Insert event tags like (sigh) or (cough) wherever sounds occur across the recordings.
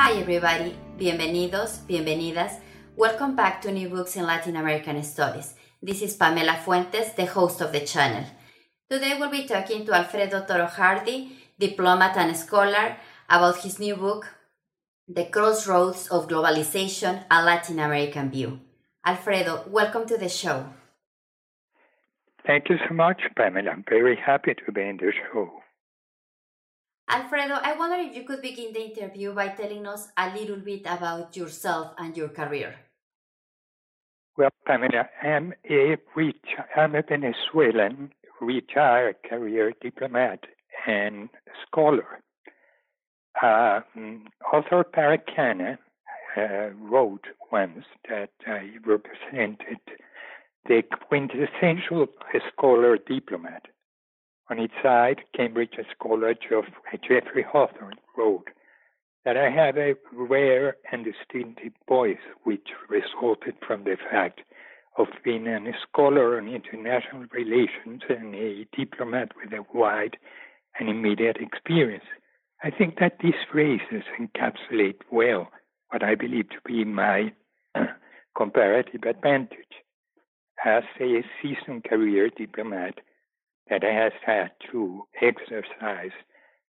Hi, everybody. Bienvenidos, bienvenidas. Welcome back to New Books in Latin American Studies. This is Pamela Fuentes, the host of the channel. Today we'll be talking to Alfredo Toro Hardy, diplomat and scholar, about his new book, The Crossroads of Globalization A Latin American View. Alfredo, welcome to the show. Thank you so much, Pamela. I'm very happy to be in the show. Alfredo, I wonder if you could begin the interview by telling us a little bit about yourself and your career. Well, Pamela, I'm a, I'm a Venezuelan retired career diplomat and scholar. Uh, author Parag Khanna uh, wrote once that I represented the quintessential scholar diplomat. On its side, Cambridge scholar Geoffrey Hawthorn wrote that I have a rare and distinctive voice which resulted from the fact of being a scholar on international relations and a diplomat with a wide and immediate experience. I think that these phrases encapsulate well what I believe to be my (clears throat) comparative advantage. As a seasoned career diplomat, that has had to exercise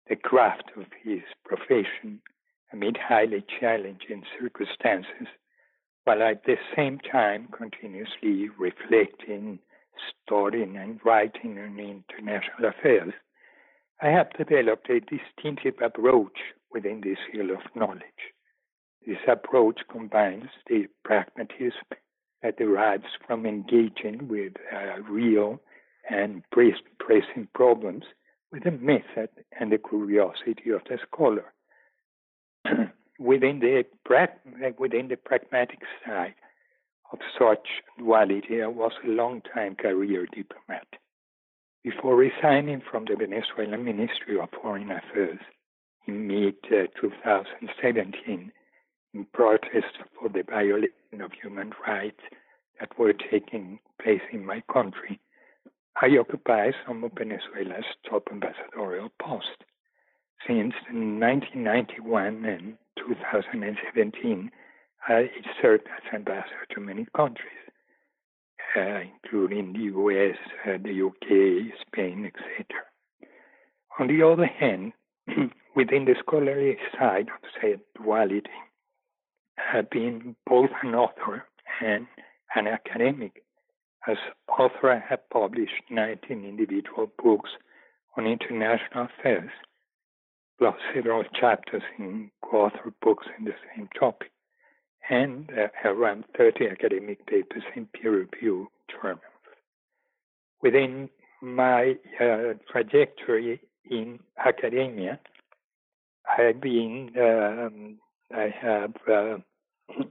the craft of his profession amid highly challenging circumstances, while at the same time continuously reflecting, studying, and writing on international affairs, I have developed a distinctive approach within this field of knowledge. This approach combines the pragmatism that derives from engaging with uh, real and pressing problems with the method and the curiosity of the scholar. (clears throat) within, the, within the pragmatic side of such duality, I was a long-time career diplomat. Before resigning from the Venezuelan Ministry of Foreign Affairs in mid uh, 2017 in protest for the violation of human rights that were taking place in my country, I occupy some of Venezuela's top ambassadorial posts. Since 1991 and 2017, I served as ambassador to many countries, uh, including the US, uh, the UK, Spain, etc. On the other hand, (clears throat) within the scholarly side of said duality, I've been both an author and an academic as author, I have published 19 individual books on international affairs, plus several chapters in co-authored books in the same topic, and uh, around 30 academic papers in peer-reviewed journals. Within my uh, trajectory in academia, I've been, um, I have uh, (coughs)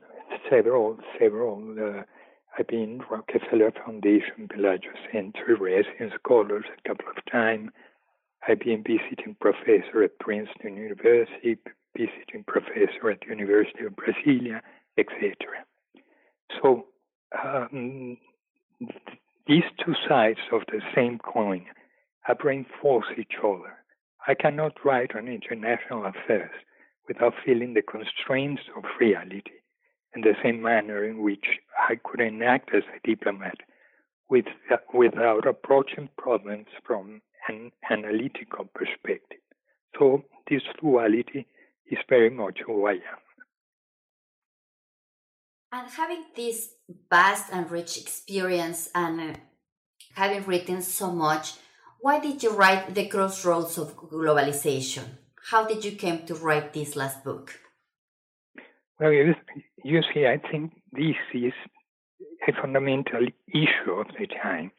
several, several uh, been Rockefeller Foundation Bellagio Center resident scholars a couple of times. I've been visiting professor at Princeton University, visiting professor at the University of Brasilia, etc. So um, these two sides of the same coin have reinforced each other. I cannot write on international affairs without feeling the constraints of reality in the same manner in which I could enact as a diplomat with, without approaching problems from an analytical perspective. So this duality is very much who I am. And having this vast and rich experience and uh, having written so much, why did you write The Crossroads of Globalization? How did you come to write this last book? Well, you see, I think this is a fundamental issue of the time.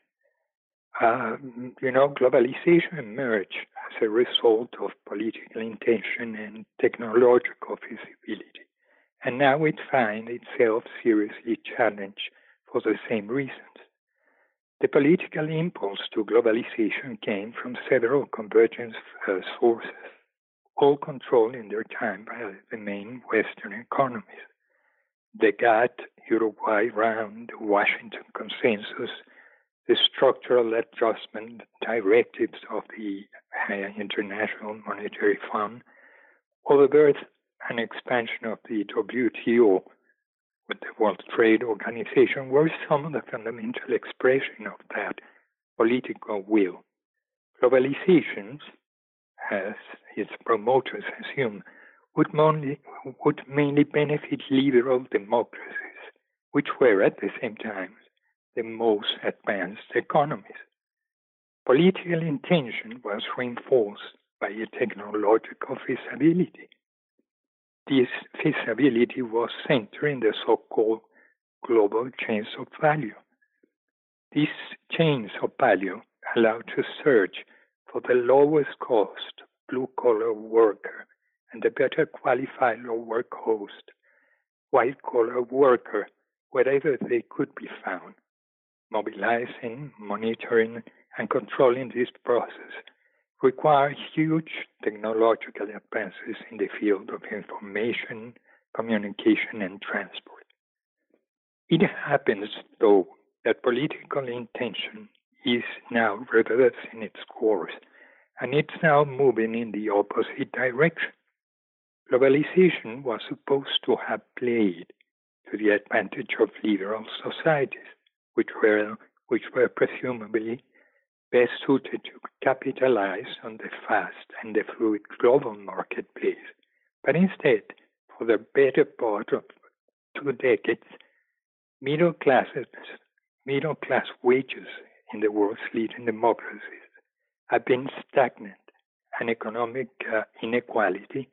Uh, you know, globalization emerged as a result of political intention and technological feasibility, and now it finds itself seriously challenged for the same reasons. The political impulse to globalization came from several convergence uh, sources, all controlled in their time by the main Western economies. The GATT Uruguay round, Washington consensus, the structural adjustment directives of the International Monetary Fund, or the birth and expansion of the WTO with the World Trade Organization were some of the fundamental expression of that political will. Globalization, as its promoters assume, would, mainly, would mainly benefit liberal democracies, which were at the same time the most advanced economies. Political intention was reinforced by a technological feasibility. This feasibility was centered in the so called global chains of value. These chains of value allowed to search for the lowest cost blue collar worker and the better qualified lower cost white collar worker wherever they could be found mobilizing, monitoring, and controlling this process require huge technological advances in the field of information, communication, and transport. It happens, though, that political intention is now reversing its course, and it's now moving in the opposite direction. Globalization was supposed to have played to the advantage of liberal societies which were, which were presumably best suited to capitalize on the fast and the fluid global marketplace. But instead, for the better part of two decades, middle classes, middle class wages in the world's leading democracies have been stagnant, and economic uh, inequality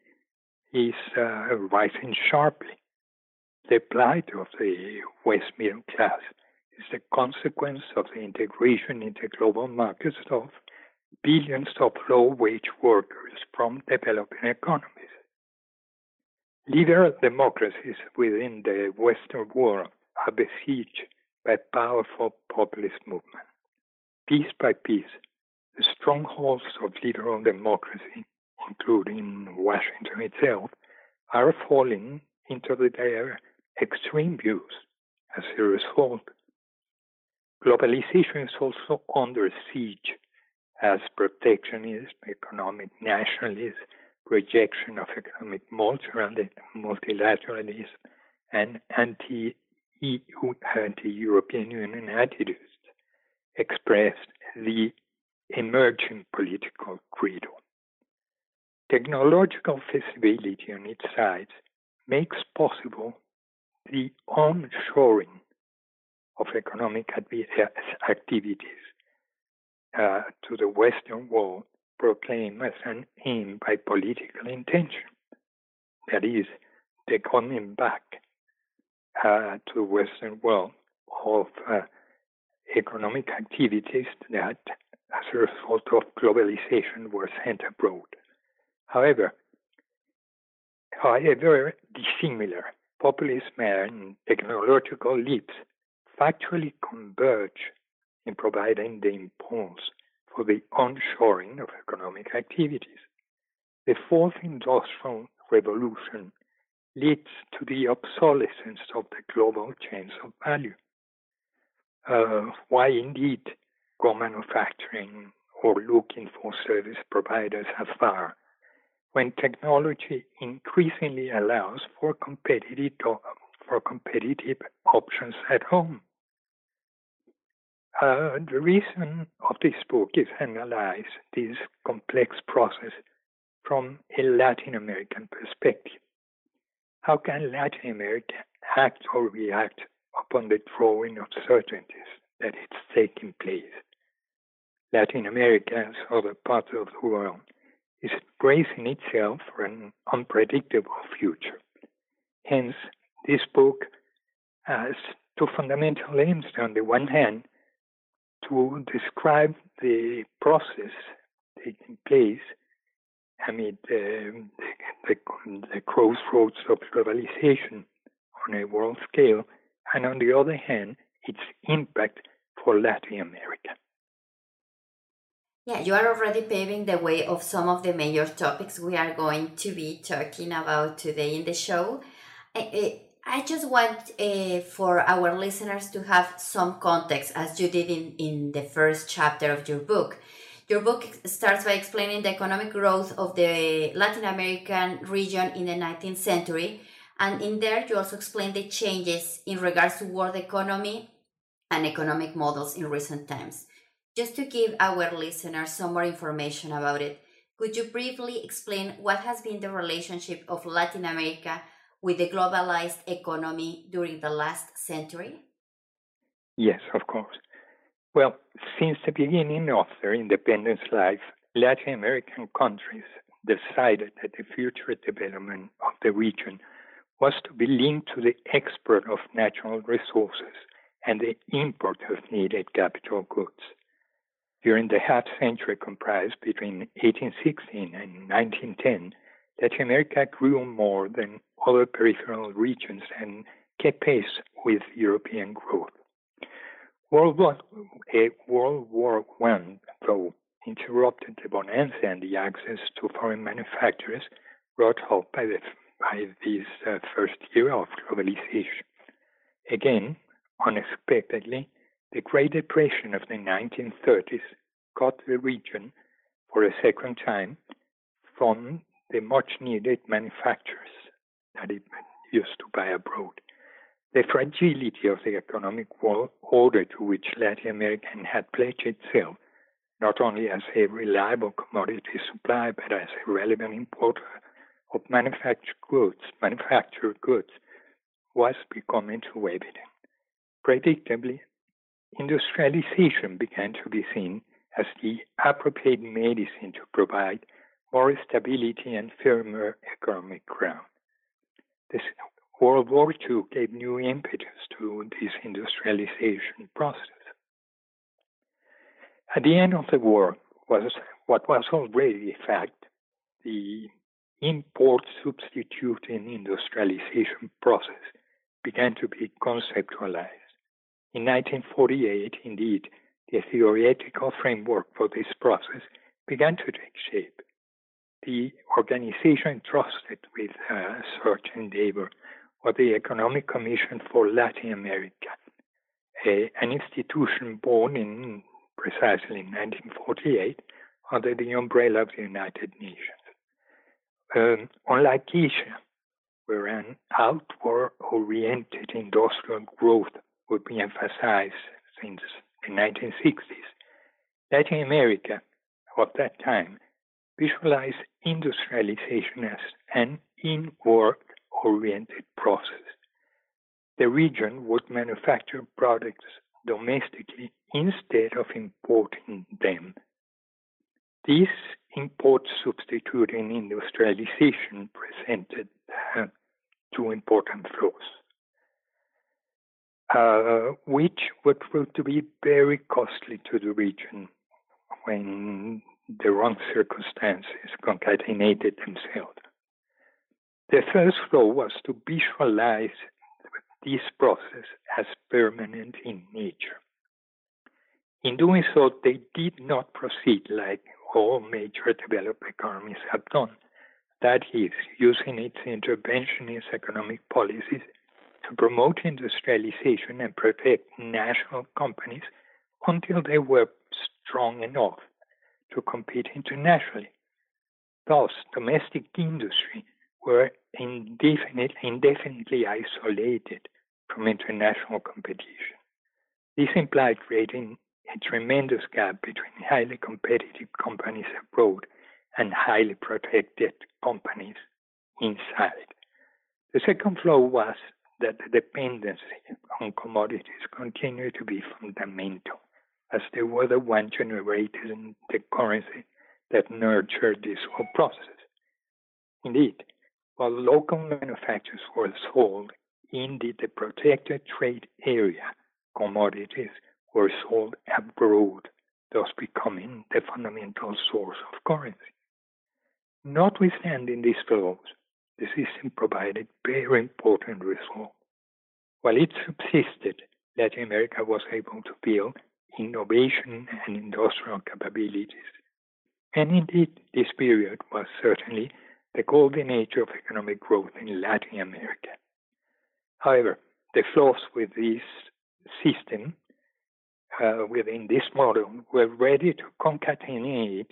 is uh, rising sharply. The plight of the West middle class is the consequence of the integration into global markets of billions of low wage workers from developing economies. Liberal democracies within the Western world are besieged by powerful populist movements. Piece by piece, the strongholds of liberal democracy, including Washington itself, are falling into the their extreme views as a result. Globalization is also under siege as protectionism, economic nationalism, rejection of economic multilateralism, and anti-EU, anti-European Union attitudes expressed the emerging political credo. Technological feasibility on its side makes possible the onshoring of economic activities uh, to the Western world proclaimed as an aim by political intention. That is, the coming back uh, to the Western world of uh, economic activities that, as a result of globalization, were sent abroad. However, however dissimilar populism and technological leaps factually converge in providing the impulse for the onshoring of economic activities. The fourth industrial revolution leads to the obsolescence of the global chains of value. Uh, why indeed go manufacturing or looking for service providers afar when technology increasingly allows for competitive, for competitive options at home? Uh, the reason of this book is analyze this complex process from a Latin American perspective. How can Latin America act or react upon the drawing uncertainties that it's taking place? Latin America, as other parts of the world, is bracing itself for an unpredictable future. Hence, this book has two fundamental aims. On the one hand, to describe the process taking place amid uh, the, the, the crossroads of globalization on a world scale, and on the other hand, its impact for Latin America. Yeah, you are already paving the way of some of the major topics we are going to be talking about today in the show. I, I just want uh, for our listeners to have some context, as you did in, in the first chapter of your book. Your book starts by explaining the economic growth of the Latin American region in the 19th century, and in there you also explain the changes in regards to world economy and economic models in recent times. Just to give our listeners some more information about it, could you briefly explain what has been the relationship of Latin America with the globalized economy during the last century? Yes, of course. Well, since the beginning of their independence life, Latin American countries decided that the future development of the region was to be linked to the export of natural resources and the import of needed capital goods. During the half century comprised between 1816 and 1910, Latin America grew more than other peripheral regions and kept pace with European growth. World War, uh, World War I, though, interrupted the bonanza and the access to foreign manufacturers brought up by, the, by this uh, first year of globalization. Again, unexpectedly, the Great Depression of the 1930s cut the region for a second time from the much needed manufacturers that it used to buy abroad. The fragility of the economic world order to which Latin America had pledged itself, not only as a reliable commodity supply, but as a relevant importer of manufactured goods, manufactured goods, was becoming evident. Predictably, industrialization began to be seen as the appropriate medicine to provide more stability and firmer economic ground. This World War II gave new impetus to this industrialization process. At the end of the war was what was already a fact, the import substituting industrialization process began to be conceptualized. In 1948, indeed, the theoretical framework for this process began to take shape the organization entrusted with uh, such endeavor was the Economic Commission for Latin America, a, an institution born in precisely in 1948 under the umbrella of the United Nations. Um, unlike Asia, where an outward oriented industrial growth would be emphasized since the 1960s, Latin America at that time visualized industrialization as an inward oriented process. The region would manufacture products domestically instead of importing them. This import substituting industrialization presented uh, two important flaws, uh, which would prove to be very costly to the region when the wrong circumstances concatenated themselves. The first flaw was to visualize this process as permanent in nature. In doing so, they did not proceed like all major developed economies have done, that is, using its interventionist economic policies to promote industrialization and protect national companies until they were strong enough to compete internationally. Thus, domestic industry were indefinite, indefinitely isolated from international competition. This implied creating a tremendous gap between highly competitive companies abroad and highly protected companies inside. The second flaw was that the dependency on commodities continued to be fundamental as they were the one generating the currency that nurtured this whole process. Indeed, while local manufacturers were sold in the, the protected trade area, commodities were sold abroad, thus becoming the fundamental source of currency. Notwithstanding these flaws, the system provided very important results. While it subsisted, Latin America was able to build innovation and industrial capabilities. And indeed, this period was certainly the golden age of economic growth in Latin America. However, the flaws with this system, uh, within this model, we were ready to concatenate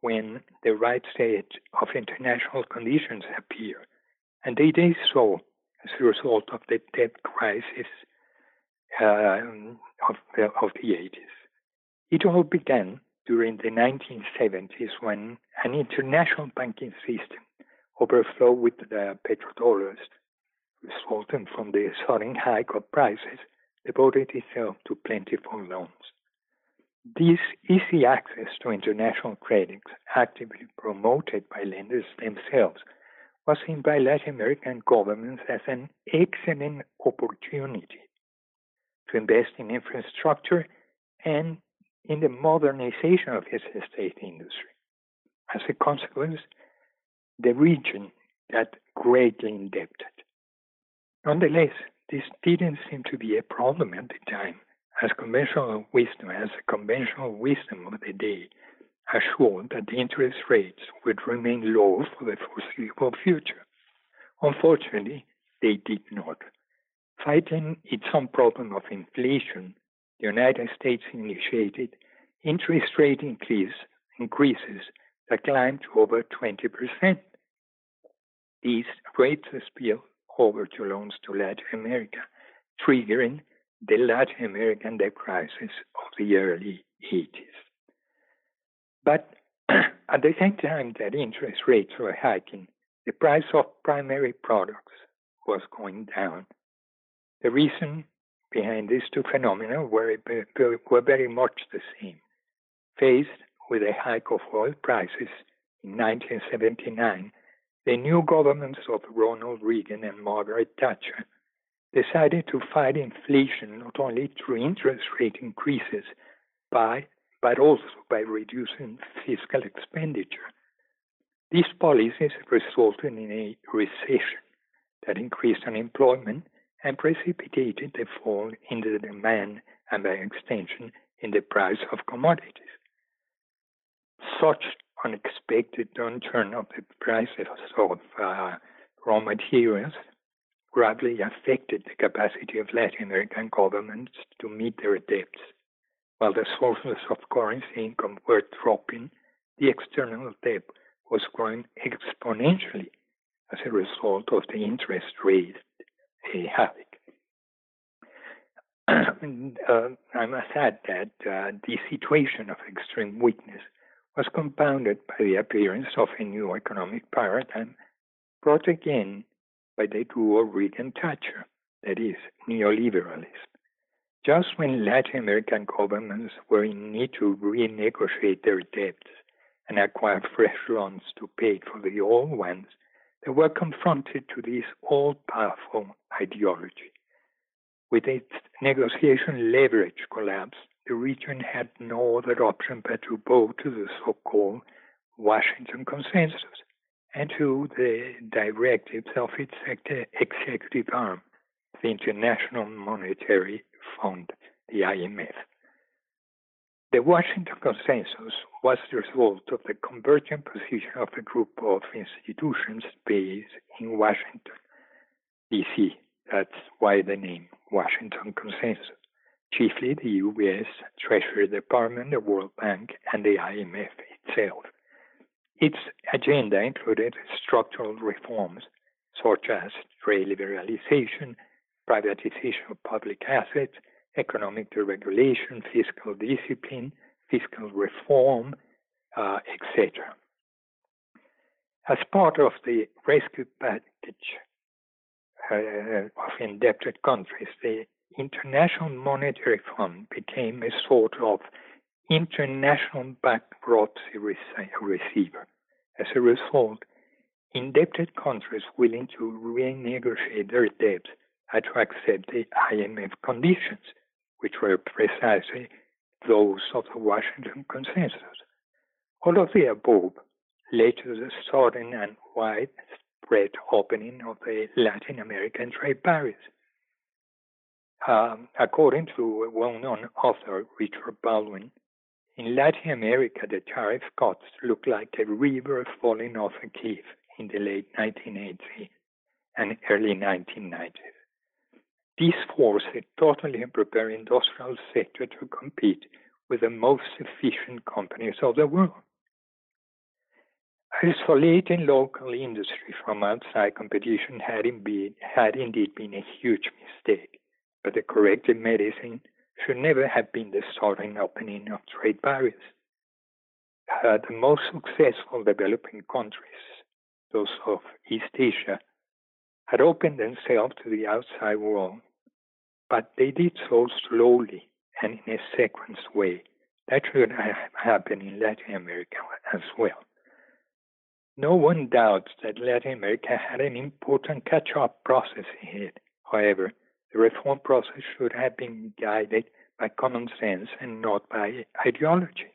when the right set of international conditions appear. And they did so as a result of the debt crisis um, of, the, of the 80s. It all began during the 1970s when an international banking system overflowed with the petrodollars resulting from the sudden hike of prices devoted itself to plentiful loans. This easy access to international credit, actively promoted by lenders themselves, was seen by Latin American governments as an excellent opportunity to invest in infrastructure and in the modernization of its state industry. As a consequence, the region got greatly indebted. Nonetheless, this didn't seem to be a problem at the time, as conventional wisdom, as the conventional wisdom of the day, assured that the interest rates would remain low for the foreseeable future. Unfortunately, they did not. Fighting its own problem of inflation, the United States initiated interest rate increase, increases that climbed to over 20%. These rates spill over to loans to Latin America, triggering the Latin American debt crisis of the early 80s. But (clears throat) at the same time that interest rates were hiking, the price of primary products was going down. The reason behind these two phenomena were, were very much the same. Faced with a hike of oil prices in 1979, the new governments of Ronald Reagan and Margaret Thatcher decided to fight inflation not only through interest rate increases, by, but also by reducing fiscal expenditure. These policies resulted in a recession that increased unemployment and precipitated the fall in the demand and, by extension, in the price of commodities. Such unexpected downturn of the prices of uh, raw materials gradually affected the capacity of Latin American governments to meet their debts. While the sources of currency income were dropping, the external debt was growing exponentially as a result of the interest rate havoc. (clears throat) uh, I must add that uh, the situation of extreme weakness was compounded by the appearance of a new economic paradigm brought again by the duo Reagan Thatcher, that is, neoliberalism. Just when Latin American governments were in need to renegotiate their debts and acquire fresh loans to pay for the old ones, they were confronted to this all powerful ideology. With its negotiation leverage collapsed, the region had no other option but to bow to the so called Washington Consensus and to the directives of its executive arm, the International Monetary Fund, the IMF. The Washington Consensus was the result of the convergent position of a group of institutions based in Washington, D.C. That's why the name Washington Consensus chiefly the US Treasury Department, the World Bank, and the IMF itself. Its agenda included structural reforms such as trade liberalization, privatization of public assets, economic deregulation, fiscal discipline, fiscal reform, uh, etc. As part of the rescue package uh, of indebted countries, the International Monetary Fund became a sort of international bankruptcy uh, receiver. As a result, indebted countries willing to renegotiate their debts had to accept the IMF conditions, which were precisely those of the Washington Consensus. All of the above led to the sudden and widespread opening of the Latin American trade barriers. Um, according to a well known author, Richard Baldwin, in Latin America, the tariff cuts looked like a river falling off a cliff in the late 1980s and early 1990s. This forced a totally unprepared industrial sector to compete with the most efficient companies of the world. Isolating local industry from outside competition had indeed been a huge mistake, but the corrective medicine should never have been the starting opening of trade barriers. Uh, the most successful developing countries, those of East Asia, had opened themselves to the outside world, but they did so slowly and in a sequenced way. That should have happened in Latin America as well. No one doubts that Latin America had an important catch up process ahead. However, the reform process should have been guided by common sense and not by ideology.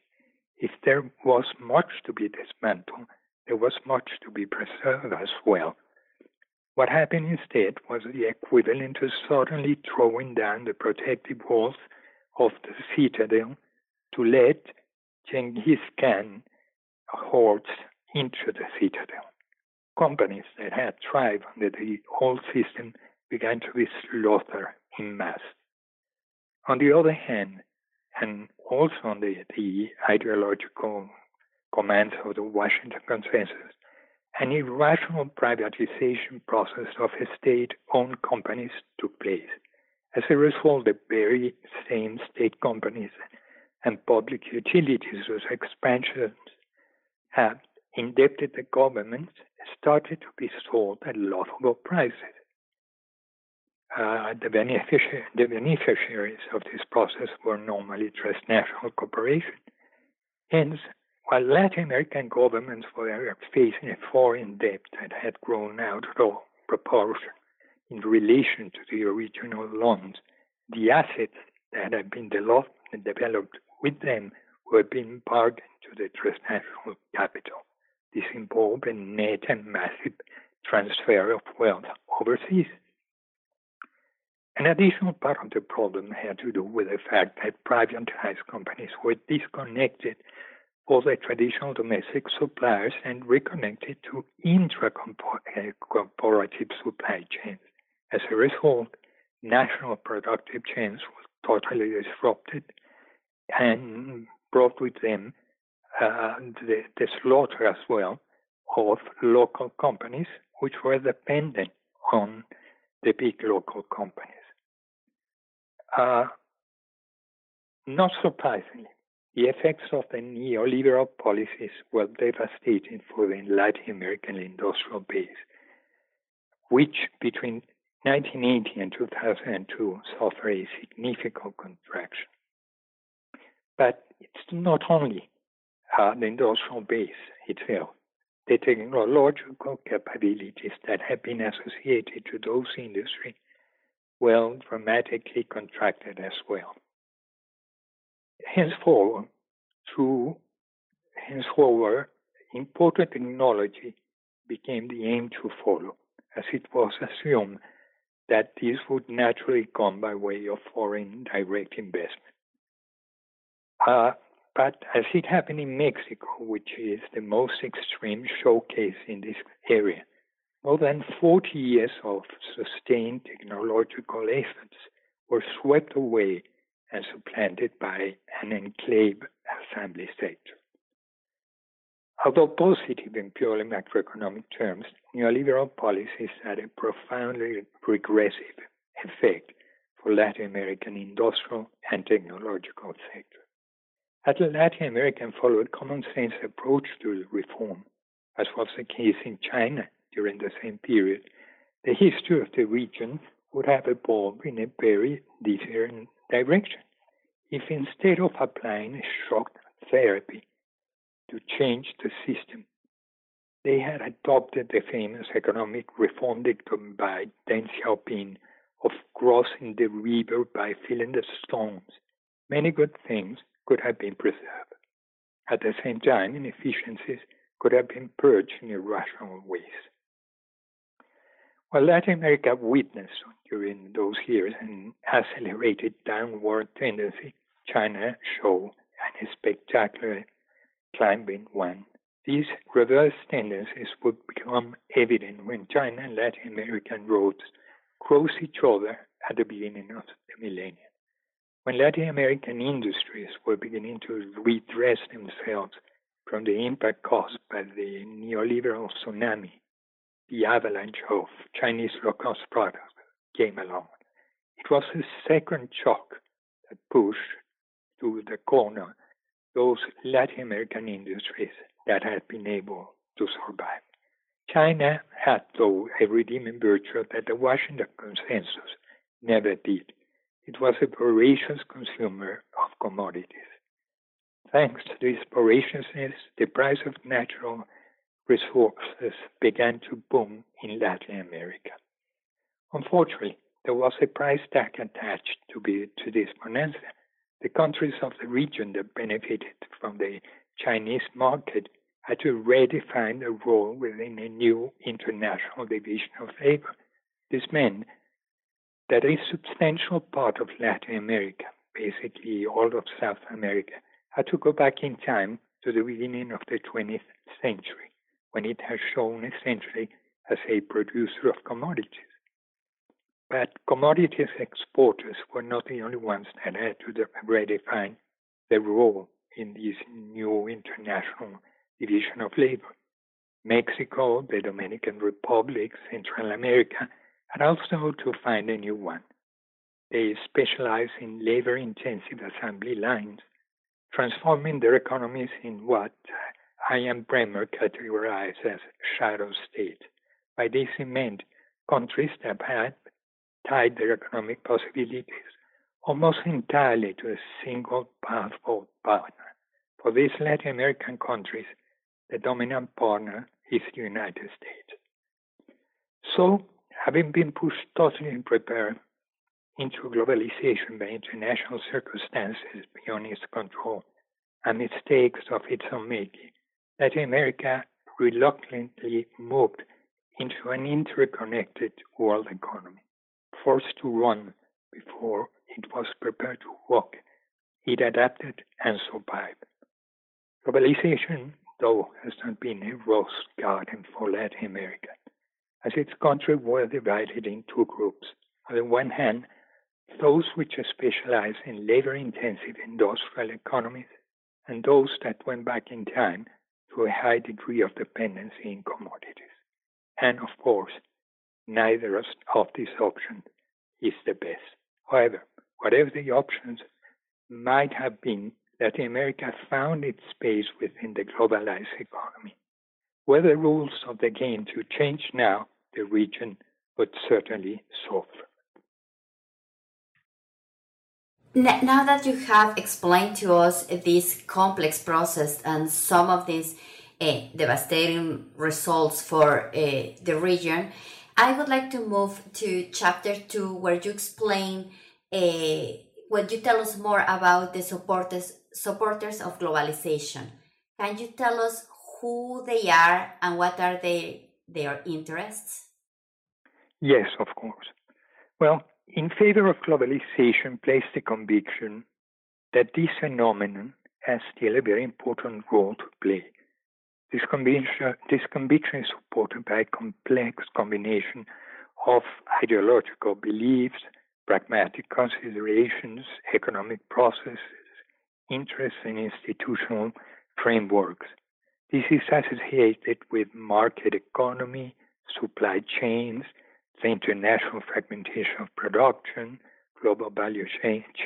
If there was much to be dismantled, there was much to be preserved as well. What happened instead was the equivalent to suddenly throwing down the protective walls of the citadel to let Genghis Khan hordes into the citadel. Companies that had thrived under the old system began to be slaughtered in mass. On the other hand, and also on the, the ideological commands of the Washington Consensus, an irrational privatization process of state owned companies took place. As a result, the very same state companies and public utilities whose expansions have indebted the government started to be sold at laughable prices. Uh, the, benefici- the, beneficiaries of this process were normally transnational corporations. Hence, while Latin American governments were facing a foreign debt that had grown out of proportion in relation to the original loans, the assets that had been developed, developed with them were being bargained to the transnational capital. This involved a net and massive transfer of wealth overseas. An additional part of the problem had to do with the fact that privatized companies were disconnected from the traditional domestic suppliers and reconnected to intra-corporative supply chains. As a result, national productive chains were totally disrupted and brought with them uh, the, the slaughter as well of local companies which were dependent on the big local companies. Not surprisingly, the effects of the neoliberal policies were devastating for the Latin American industrial base, which between 1980 and 2002 suffered a significant contraction. But it's not only uh, the industrial base itself, the technological capabilities that have been associated to those industries well dramatically contracted as well. Henceforward, through henceforward, imported technology became the aim to follow, as it was assumed that this would naturally come by way of foreign direct investment. Uh, but as it happened in Mexico, which is the most extreme showcase in this area, more than 40 years of sustained technological efforts were swept away and supplanted by an enclave assembly state. Although positive in purely macroeconomic terms, neoliberal policies had a profoundly regressive effect for Latin American industrial and technological sectors. As Latin American followed common sense approach to reform, as was the case in China during the same period, the history of the region would have evolved in a very different direction if instead of applying shock therapy to change the system, they had adopted the famous economic reform dictum by Deng Xiaoping of crossing the river by filling the stones, many good things could have been preserved. At the same time, inefficiencies could have been purged in irrational ways. While Latin America witnessed during those years an accelerated downward tendency, China showed an spectacular climbing one. These reverse tendencies would become evident when China and Latin American roads cross each other at the beginning of the millennium. When Latin American industries were beginning to redress themselves from the impact caused by the neoliberal tsunami, the avalanche of Chinese low-cost products came along. It was a second shock that pushed to the corner those Latin American industries that had been able to survive. China had, though, a redeeming virtue that the Washington Consensus never did. It was a voracious consumer of commodities. Thanks to this voraciousness, the price of natural resources began to boom in Latin America. Unfortunately, there was a price tag attached to, be, to this bonanza. The countries of the region that benefited from the Chinese market had to redefine their role within a new international division of labor. This meant that a substantial part of Latin America, basically all of South America, had to go back in time to the beginning of the 20th century when it has shown essentially as a producer of commodities. But commodities exporters were not the only ones that had to redefine their role in this new international division of labor. Mexico, the Dominican Republic, Central America had also to find a new one. They specialize in labor intensive assembly lines, transforming their economies in what Ian Bremmer categorized as shadow state. By this meant countries that had tied their economic possibilities almost entirely to a single powerful partner. For these Latin American countries, the dominant partner is the United States. So, having been pushed totally unprepared into globalization by international circumstances beyond its control and mistakes of its own making, Latin America reluctantly moved into an interconnected world economy. Forced to run before it was prepared to walk, it adapted and survived. Globalization, though, has not been a rose garden for Latin America, as its countries were divided in two groups. On the one hand, those which specialize in labor intensive industrial economies, and those that went back in time to a high degree of dependency in commodities. And of course, neither of these options is the best. However, whatever the options might have been, Latin America found its space within the globalized economy. Were the rules of the game to change now, the region would certainly suffer. Now that you have explained to us this complex process and some of these uh, devastating results for uh, the region, I would like to move to chapter two, where you explain, uh, when you tell us more about the supporters supporters of globalization. Can you tell us who they are and what are they, their interests? Yes, of course. Well, in favor of globalization placed the conviction that this phenomenon has still a very important role to play. This conviction, this conviction is supported by a complex combination of ideological beliefs, pragmatic considerations, economic processes, interests, and institutional frameworks. This is associated with market economy, supply chains, the international (laughs) fragmentation of production, global value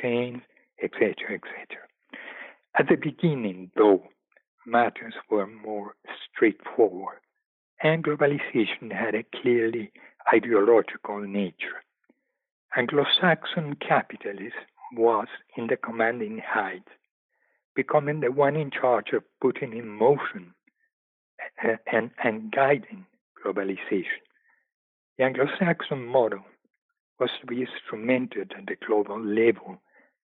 chains, etc., etc. At the beginning, though, matters were more straightforward, and globalization had a clearly ideological nature. Anglo-Saxon capitalism was in the commanding height, becoming the one in charge of putting in motion and, and, and guiding globalization. The Anglo Saxon model was to be instrumented at the global level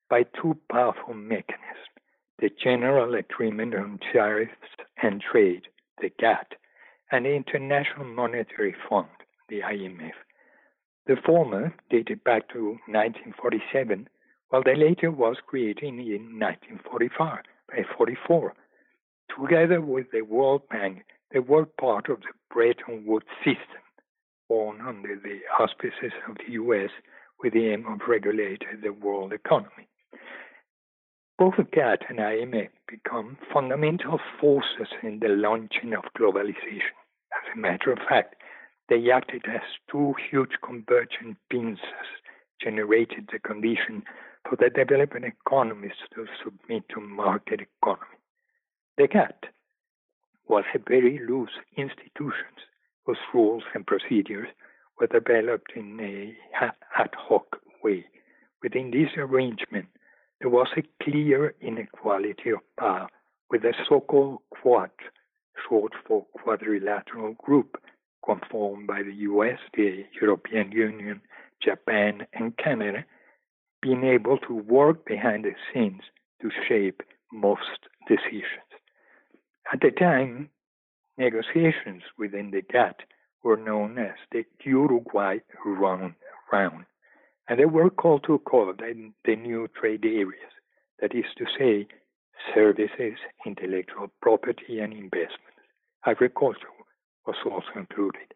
by two powerful mechanisms the General Agreement on Tariffs and Trade, the GATT, and the International Monetary Fund, the IMF. The former dated back to 1947, while the latter was created in 1945, by 44. Together with the World Bank, they were part of the Bretton Woods system, born under the auspices of the US with the aim of regulating the world economy. Both GATT and IMF become fundamental forces in the launching of globalization. As a matter of fact, they acted as two huge convergent pincers, generated the condition for the developing economies to submit to market economy. The GATT was a very loose institution whose rules and procedures were developed in a ad hoc way. Within this arrangement, there was a clear inequality of power with the so-called Quad, short for Quadrilateral Group, conformed by the US, the European Union, Japan, and Canada, being able to work behind the scenes to shape most decisions. At the time, negotiations within the GATT were known as the Uruguay Round, round and they were called to the, the new trade areas, that is to say, services, intellectual property, and investments. Agriculture was also included.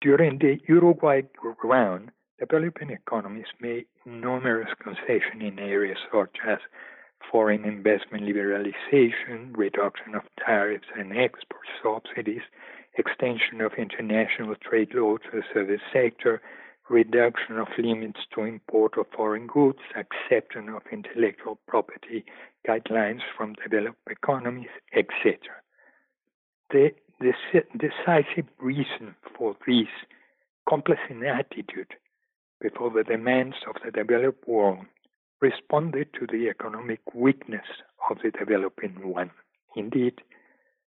During the Uruguay round, developing economies made numerous concessions in areas such as foreign investment liberalization, reduction of tariffs and export subsidies, extension of international trade law to the service sector, reduction of limits to import of foreign goods, acceptance of intellectual property guidelines from developed economies, etc. The, the decisive reason for this complacent attitude before the demands of the developed world responded to the economic weakness of the developing one. Indeed,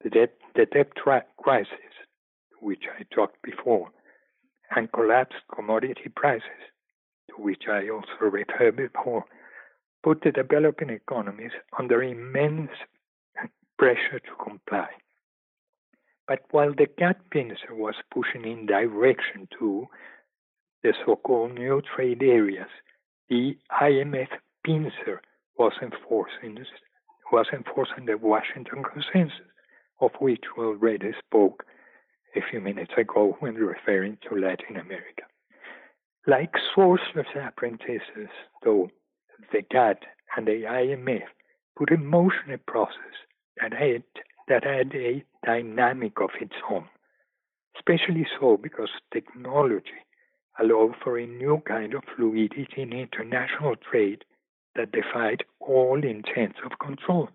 the debt, the debt crisis, which I talked before, and collapsed commodity prices, to which I also referred before, put the developing economies under immense pressure to comply. But while the GATT pincer was pushing in direction to the so-called new trade areas, the IMF pincer was enforcing was the Washington Consensus, of which we already spoke a few minutes ago when referring to Latin America. Like sorcerer's apprentices, though, the GATT and the IMF put in motion a process that had, that had a dynamic of its own, especially so because technology allowed for a new kind of fluidity in international trade that defied all intents of control.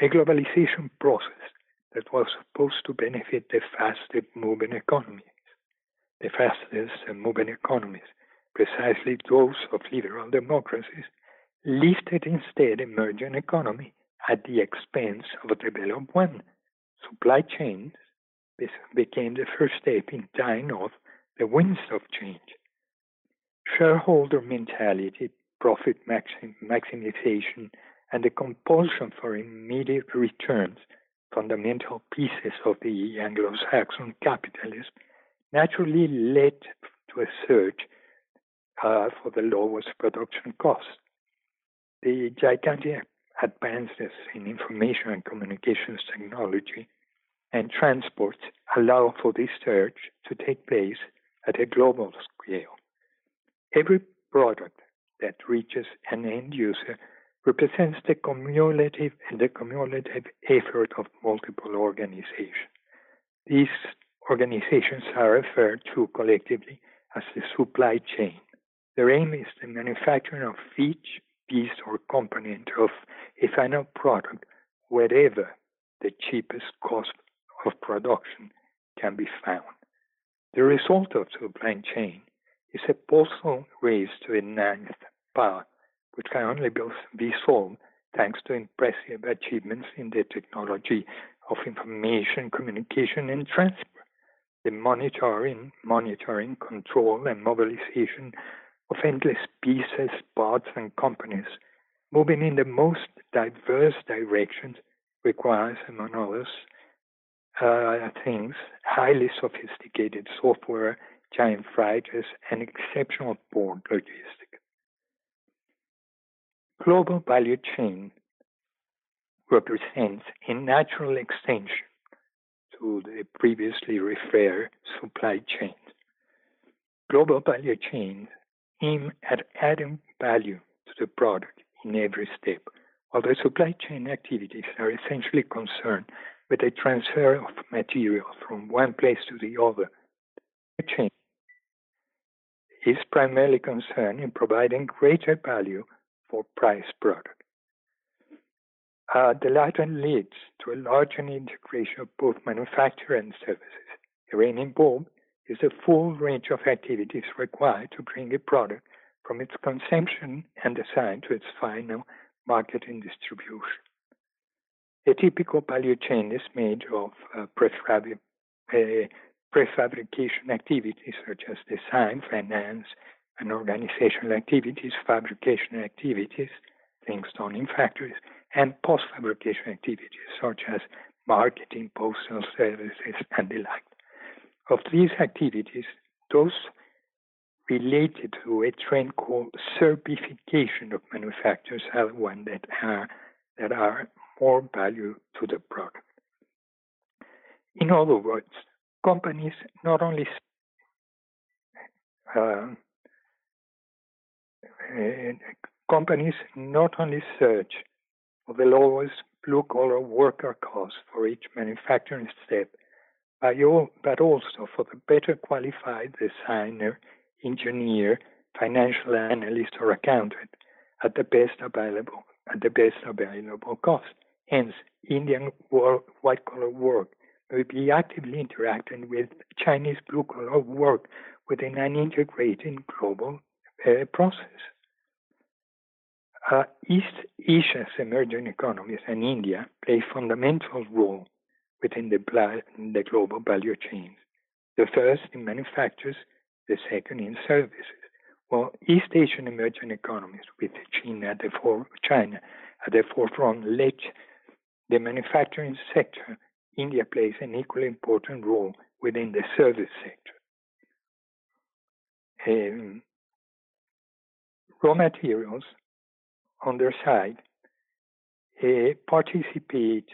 A globalization process that was supposed to benefit the fastest moving economies. The fastest moving economies, precisely those of liberal democracies, lifted instead emerging economy at the expense of a developed one. Supply chains became the first step in tying off the winds of change. Shareholder mentality, profit maxim- maximization, and the compulsion for immediate returns fundamental pieces of the Anglo Saxon capitalism naturally led to a search uh, for the lowest production cost. The gigantic advances in information and communications technology and transport allow for this search to take place at a global scale. Every product that reaches an end user represents the cumulative and the cumulative effort of multiple organizations. These organizations are referred to collectively as the supply chain. Their aim is the manufacturing of each piece or component of a final product wherever the cheapest cost of production can be found. The result of the supply chain is a puzzle raised to a ninth power which can only be solved thanks to impressive achievements in the technology of information, communication, and transport. the monitoring, monitoring, control, and mobilization of endless pieces, parts, and companies moving in the most diverse directions requires, among others, uh, things, highly sophisticated software, giant freighters, and exceptional port logistics. Global value chain represents a natural extension to the previously referred supply chain. Global value chains aim at adding value to the product in every step, while the supply chain activities are essentially concerned with a transfer of material from one place to the other. The chain is primarily concerned in providing greater value for price product. Uh, the latter leads to a larger integration of both manufacture and services. Herein involved is the full range of activities required to bring a product from its consumption and design to its final market and distribution. A typical value chain is made of uh, uh, prefabrication activities such as design, finance, and organizational activities, fabrication activities, things done in factories, and post fabrication activities such as marketing, postal services, and the like. Of these activities, those related to a trend called servification of manufacturers are one that are that are more value to the product. In other words, companies not only uh, companies not only search for the lowest blue collar worker cost for each manufacturing step, but also for the better qualified designer, engineer, financial analyst, or accountant at the best available at the best available cost. Hence, Indian white collar work will be actively interacting with Chinese blue collar work within an integrated global uh, process. Uh, East Asia's emerging economies and India play fundamental role within the, the global value chains. The first in manufactures, the second in services. While East Asian emerging economies, with China at the, for, China at the forefront, led the manufacturing sector, India plays an equally important role within the service sector. Um, raw materials on their side uh, participate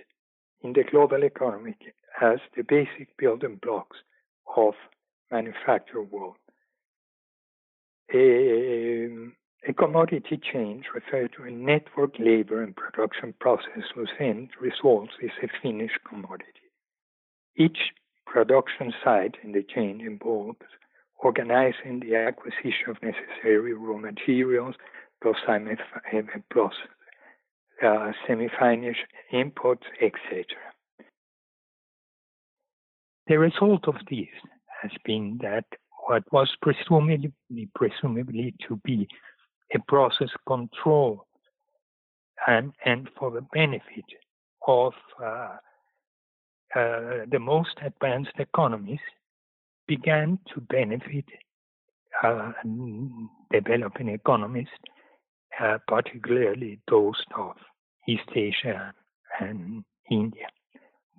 in the global economy as the basic building blocks of manufacture world. A, a commodity chain refers to a network labor and production process whose end result is a finished commodity. Each production site in the chain involves organizing the acquisition of necessary raw materials, plus, plus uh, semi-finished imports, etc. The result of this has been that what was presumably, presumably to be a process control and, and for the benefit of uh, uh, the most advanced economies began to benefit uh, developing economies uh, particularly those of East Asia and India.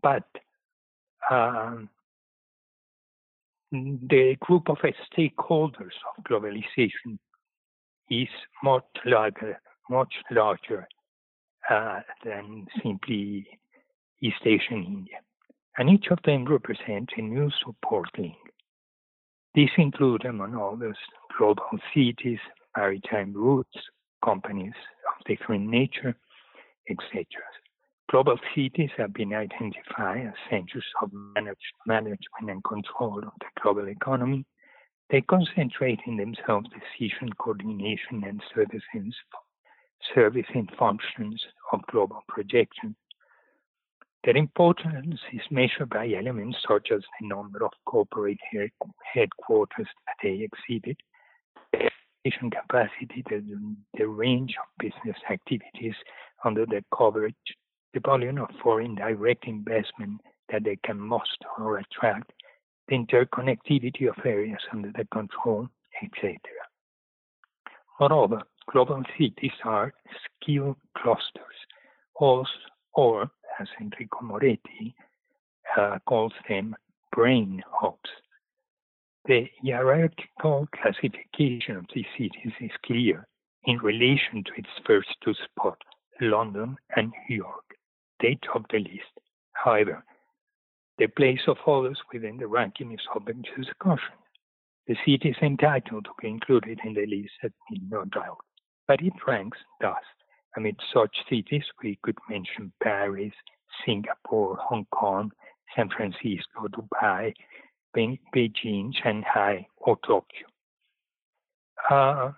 But um, the group of stakeholders of globalization is much larger, much larger uh, than simply East Asian India. And each of them represents a new support link. These include, among others, global cities, maritime routes, companies of different nature, etc. Global cities have been identified as centers of manage, management and control of the global economy. They concentrate in themselves decision coordination and servicing, servicing functions of global projection. Their importance is measured by elements such as the number of corporate headquarters that they exhibit, the capacity, the, the range of business activities under their coverage, the volume of foreign direct investment that they can muster or attract, the interconnectivity of areas under the control, etc. Moreover, global cities are skill clusters, or, or as Enrico Moretti uh, calls them, brain hubs. The hierarchical classification of these cities is clear in relation to its first two spots, London and New York. They top the list. However, the place of others within the ranking is open to discussion. The city is entitled to be included in the list, at no doubt, but it ranks thus. Amid such cities, we could mention Paris, Singapore, Hong Kong, San Francisco, Dubai, Beijing, Shanghai, or Tokyo. Uh,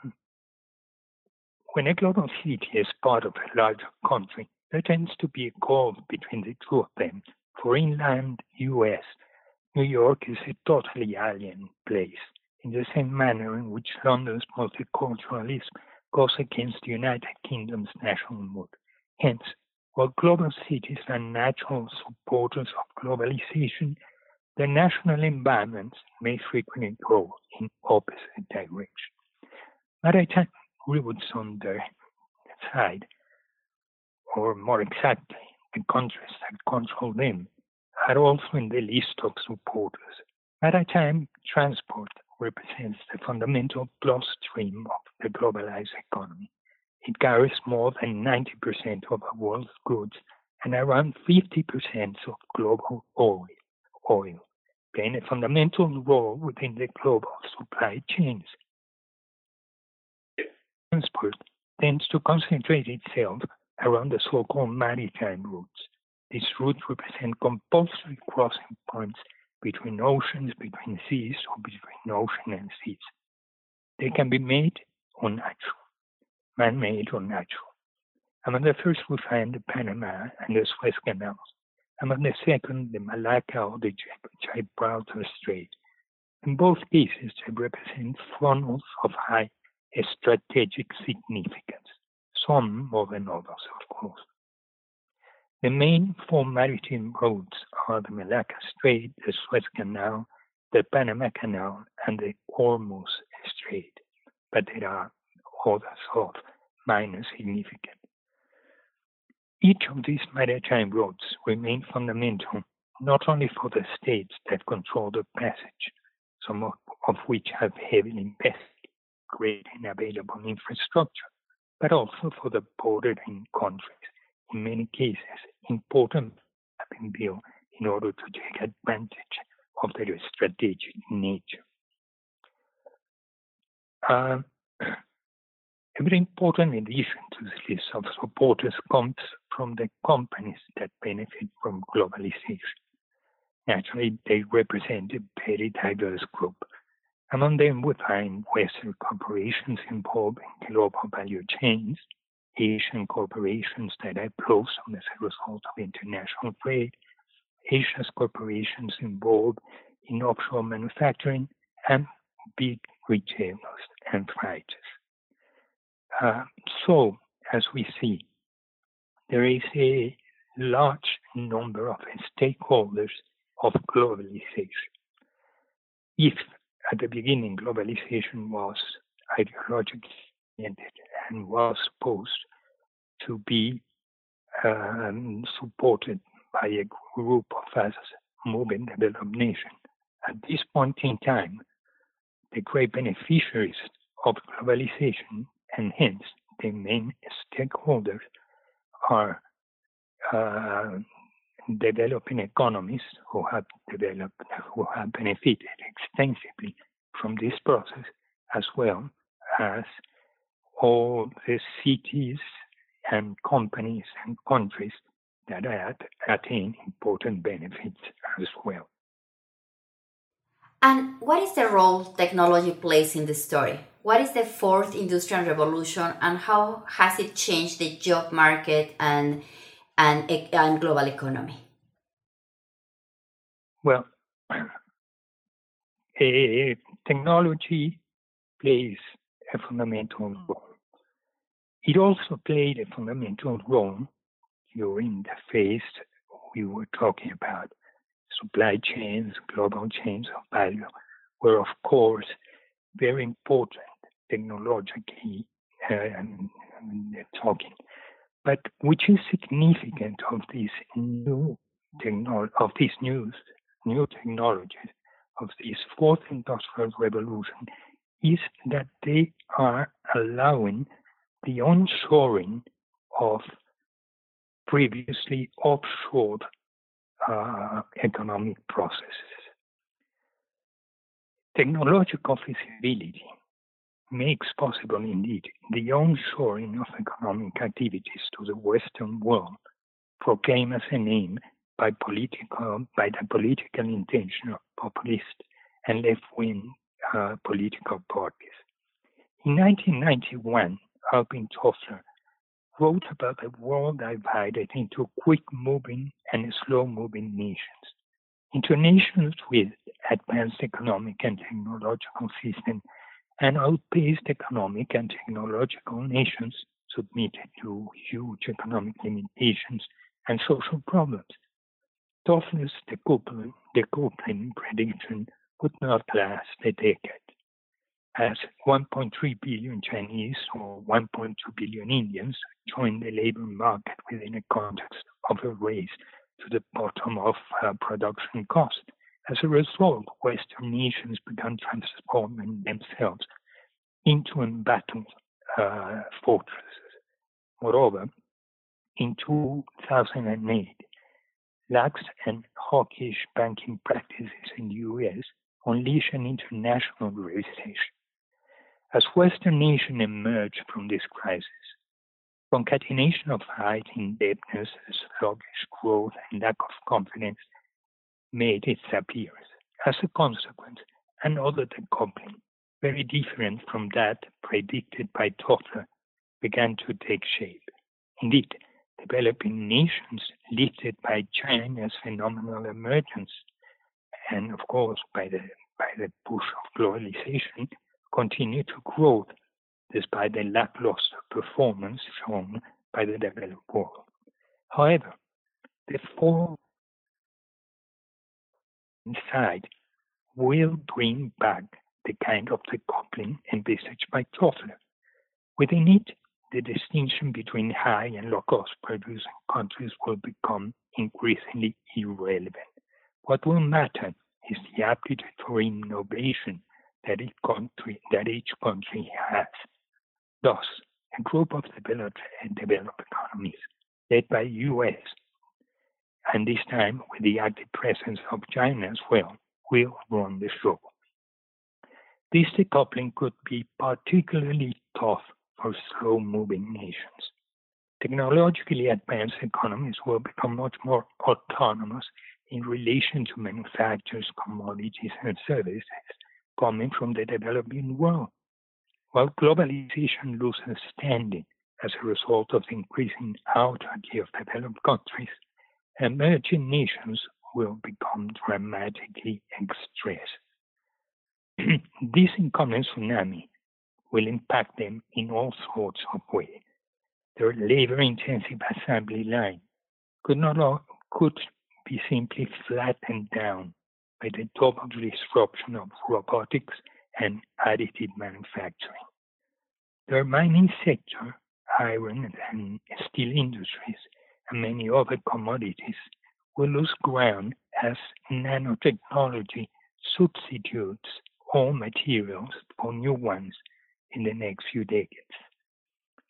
when a global city is part of a larger country, there tends to be a gulf between the two of them. For inland US, New York is a totally alien place, in the same manner in which London's multiculturalism goes against the United Kingdom's national mood. Hence, while global cities are natural supporters of globalization, the national environments may frequently go in opposite direction. Maritime routes on the side, or more exactly, the countries that control them, are also in the list of supporters. Maritime transport represents the fundamental bloodstream of the globalized economy. It carries more than 90% of the world's goods and around 50% of global oil. oil playing a fundamental role within the global supply chains. Transport tends to concentrate itself around the so-called maritime routes. These routes represent compulsory crossing points between oceans, between seas, or between ocean and seas. They can be made or natural, man-made or natural. Among the first we find the Panama and the Suez Canals. Among the second, the Malacca or the Gibraltar Strait. In both cases, they represent funnels of high strategic significance, some more than others, of course. The main four maritime routes are the Malacca Strait, the Suez Canal, the Panama Canal, and the Hormuz Strait, but there are others of minor significance. Each of these maritime routes remain fundamental not only for the states that control the passage, some of, of which have heavily invested great and available infrastructure, but also for the bordering countries. In many cases, important have built in order to take advantage of their strategic nature. Uh, (clears throat) a very important addition to this list of supporters comes from the companies that benefit from globalization. Naturally, they represent a very diverse group. Among them, we find Western corporations involved in global value chains, Asian corporations that have blossomed as a result of international trade, Asia's corporations involved in offshore manufacturing, and big retailers and freighters. Uh, so, as we see, there is a large number of stakeholders of globalization. If at the beginning globalization was ideologically oriented and was supposed to be um, supported by a group of us moving the developed nations, at this point in time, the great beneficiaries of globalization and hence the main stakeholders are uh, developing economies who have developed, who have benefited extensively from this process, as well as all the cities and companies and countries that have attained important benefits as well. And what is the role technology plays in the story? What is the fourth industrial revolution and how has it changed the job market and, and, and global economy? Well, uh, technology plays a fundamental role. It also played a fundamental role during the phase we were talking about supply chains, global chains of value were, of course, very important technologically uh, talking. But which is significant of these new of these new new technologies of this fourth industrial revolution is that they are allowing the onshoring of previously offshore uh, economic processes. Technological feasibility makes possible indeed the onshoring of economic activities to the Western world, proclaimed as an aim by political by the political intention of populist and left-wing uh, political parties. In 1991, Alvin Toffler wrote about a world divided into quick-moving and slow-moving nations, into nations with advanced economic and technological systems and outpaced economic and technological nations submitted to huge economic limitations and social problems. Toffler's decoupling, decoupling prediction would not last a decade, as 1.3 billion Chinese or 1.2 billion Indians joined the labor market within a context of a race to the bottom of uh, production cost. As a result, Western nations began transforming themselves into embattled uh, fortresses. Moreover, in 2008, lax and hawkish banking practices in the US unleashed an international recession. As Western nations emerged from this crisis, concatenation of high indebtedness, sluggish growth, and lack of confidence made its appearance. As a consequence, another decoupling, very different from that predicted by Toffler, began to take shape. Indeed, developing nations lifted by China's phenomenal emergence and of course by the by the push of globalization continue to grow despite the lackluster performance shown by the developed world. However, the fall inside will bring back the kind of decoupling envisaged by Toffler. Within it, the distinction between high and low cost producing countries will become increasingly irrelevant. What will matter is the aptitude for innovation that each country, that each country has. Thus, a group of developed, and developed economies led by US, and this time with the active presence of China as well, will run the show. This decoupling could be particularly tough for slow moving nations. Technologically advanced economies will become much more autonomous in relation to manufactures, commodities, and services coming from the developing world. While globalization loses standing as a result of the increasing autarky of developed countries, emerging nations will become dramatically stressed. (clears throat) this incoming tsunami will impact them in all sorts of ways. Their labor-intensive assembly line could not all, could be simply flattened down by the total disruption of robotics and additive manufacturing. Their mining sector, iron and steel industries, and many other commodities will lose ground as nanotechnology substitutes all materials for new ones in the next few decades.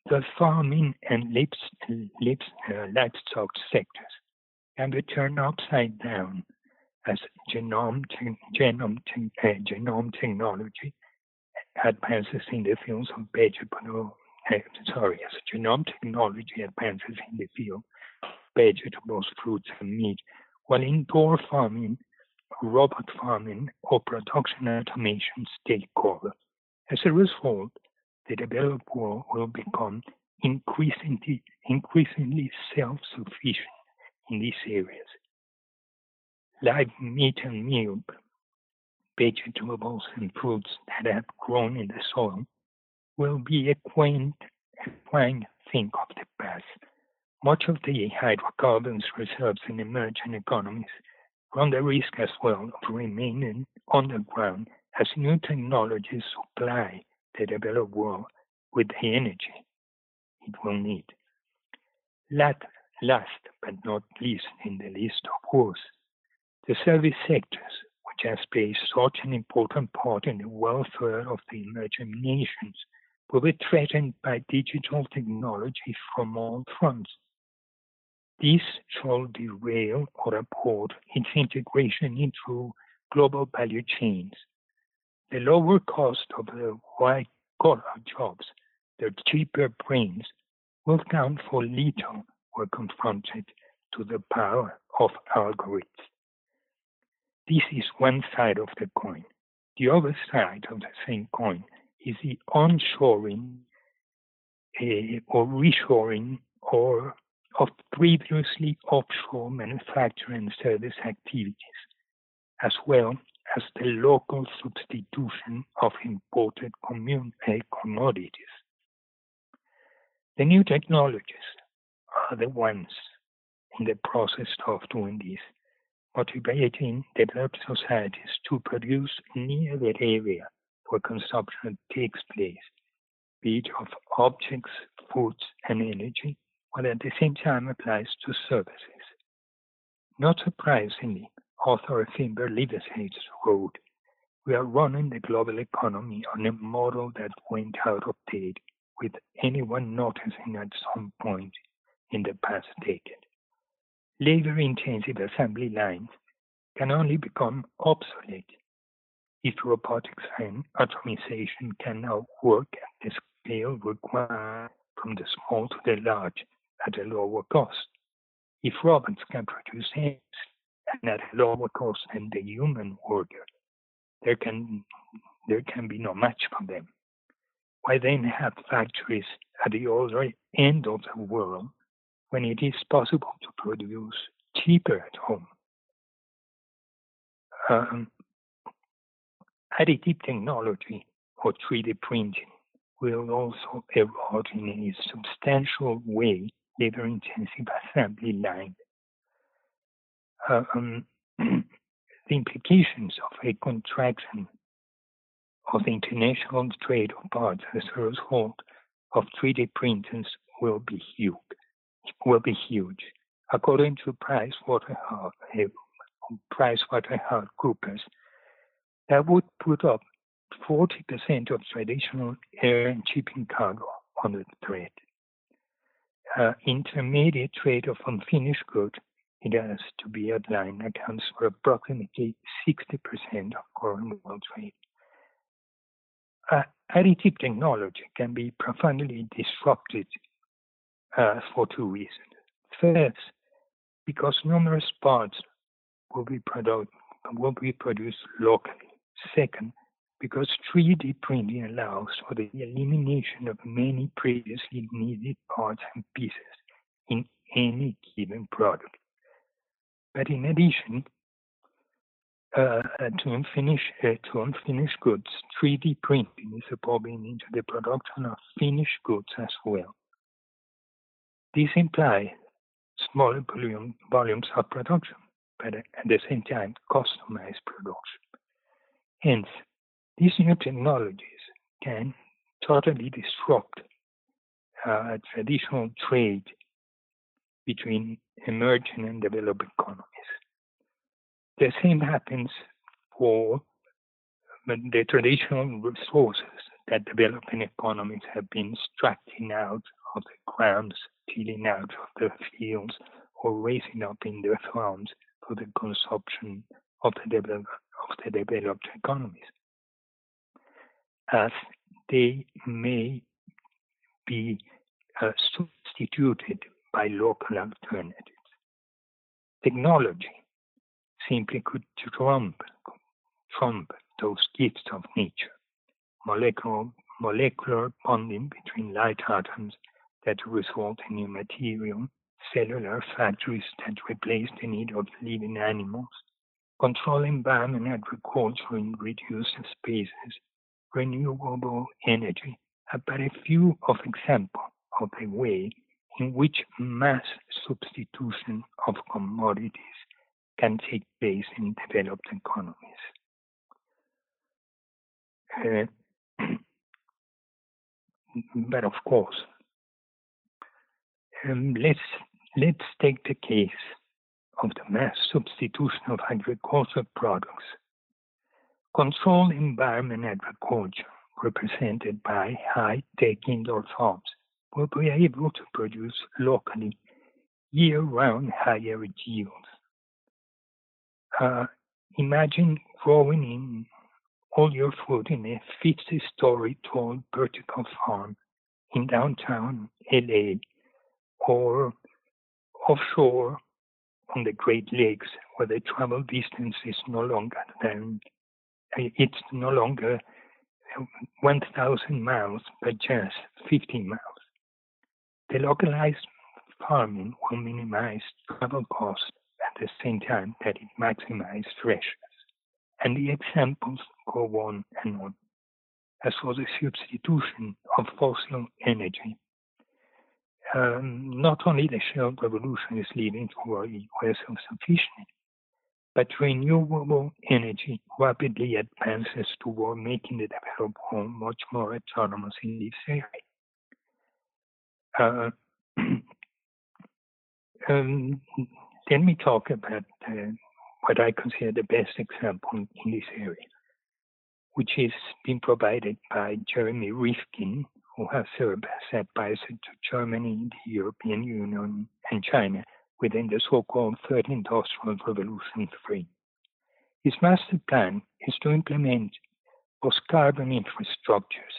The farming and uh, livestock sectors can be turned upside down as genome, te- genome, te- uh, genome technology advances in the fields of vegetable, uh, sorry, as genome technology advances in the field vegetables, fruits, and meat, while indoor farming, robot farming, or production automations take over. As a result, the developed world will become increasingly, increasingly self-sufficient in these areas. Live meat and milk, vegetables and fruits that have grown in the soil will be a quaint, a quaint thing of the past. Much of the hydrocarbons reserves in emerging economies run the risk as well of remaining underground as new technologies supply the developed world with the energy it will need. Last, last but not least in the list of course, the service sectors, which has played such an important part in the welfare of the emerging nations, will be threatened by digital technology from all fronts. This shall derail or abort its integration into global value chains. The lower cost of the white collar jobs, the cheaper brains, will count for little when confronted to the power of algorithms. This is one side of the coin. The other side of the same coin is the onshoring uh, or reshoring or of previously offshore manufacturing service activities, as well as the local substitution of imported commun- uh, commodities. The new technologies are the ones in the process of doing this, motivating developed societies to produce near the area where consumption takes place, be it of objects, foods, and energy, while at the same time applies to services. Not surprisingly, author Finbarr Livesey's wrote, we are running the global economy on a model that went out of date with anyone noticing at some point in the past decade. Labor intensive assembly lines can only become obsolete if robotics and automation can now work at the scale required from the small to the large at a lower cost. If robots can produce eggs and at a lower cost than the human worker, there can there can be no match for them. Why then have factories at the other end of the world when it is possible to produce cheaper at home? Um, additive technology or 3D printing will also erode in a substantial way labor intensive assembly line. Um, (clears throat) the implications of a contraction of the international trade of parts as a result of 3D printers will be huge. Will be huge. According to Price Waterhouse, PricewaterhouseCoopers, that would put up 40% of traditional air and shipping cargo on the threat. Uh, intermediate trade of unfinished goods, it has to be outlined, accounts for approximately 60% of current world trade. Uh, additive technology can be profoundly disrupted uh, for two reasons. First, because numerous parts will be, produ- will be produced locally. Second, because 3D printing allows for the elimination of many previously needed parts and pieces in any given product. But in addition, uh, to, unfinished, uh, to unfinished goods, 3D printing is evolving into the production of finished goods as well. This implies smaller volume, volumes of production, but at the same time, customized production. Hence, these new technologies can totally disrupt uh, traditional trade between emerging and developed economies. The same happens for the traditional resources that developing economies have been extracting out of the grounds, tilling out of the fields, or raising up in their farms for the consumption of the, develop, of the developed economies as they may be uh, substituted by local alternatives. Technology simply could trump, trump those gifts of nature. Molecular, molecular bonding between light atoms that result in new material, cellular factories that replace the need of living animals, control environment agriculture in reduced spaces, renewable energy are but a few of examples of the way in which mass substitution of commodities can take place in developed economies. Uh, (clears throat) but of course, um, let's let's take the case of the mass substitution of agricultural products. Controlled environment agriculture, represented by high-tech indoor farms, will be able to produce locally year-round higher yields. Uh, imagine growing in all your food in a 50-story tall vertical farm in downtown LA or offshore on the Great Lakes, where the travel distance is no longer than it's no longer 1,000 miles, but just 15 miles. The localized farming will minimize travel costs at the same time that it maximizes freshness. And the examples go on and on. As for the substitution of fossil energy, um, not only the shale revolution is leading toward equal self-sufficiency, but renewable energy rapidly advances toward making the developed world much more autonomous in this area. Uh, (clears throat) um, let me talk about uh, what I consider the best example in this area, which is being provided by Jeremy Rifkin, who has served as advisor to Germany, the European Union, and China within the so-called Third Industrial Revolution frame. His master plan is to implement post-carbon infrastructures.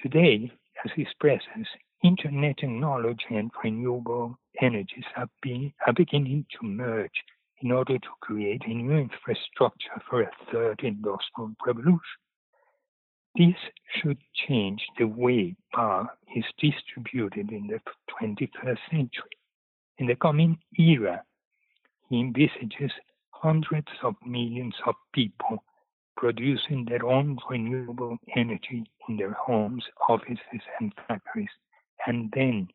Today, as he expresses, internet technology and renewable energies are, being, are beginning to merge in order to create a new infrastructure for a third industrial revolution. This should change the way power is distributed in the 21st century. In the coming era, he envisages hundreds of millions of people producing their own renewable energy in their homes, offices, and factories, and then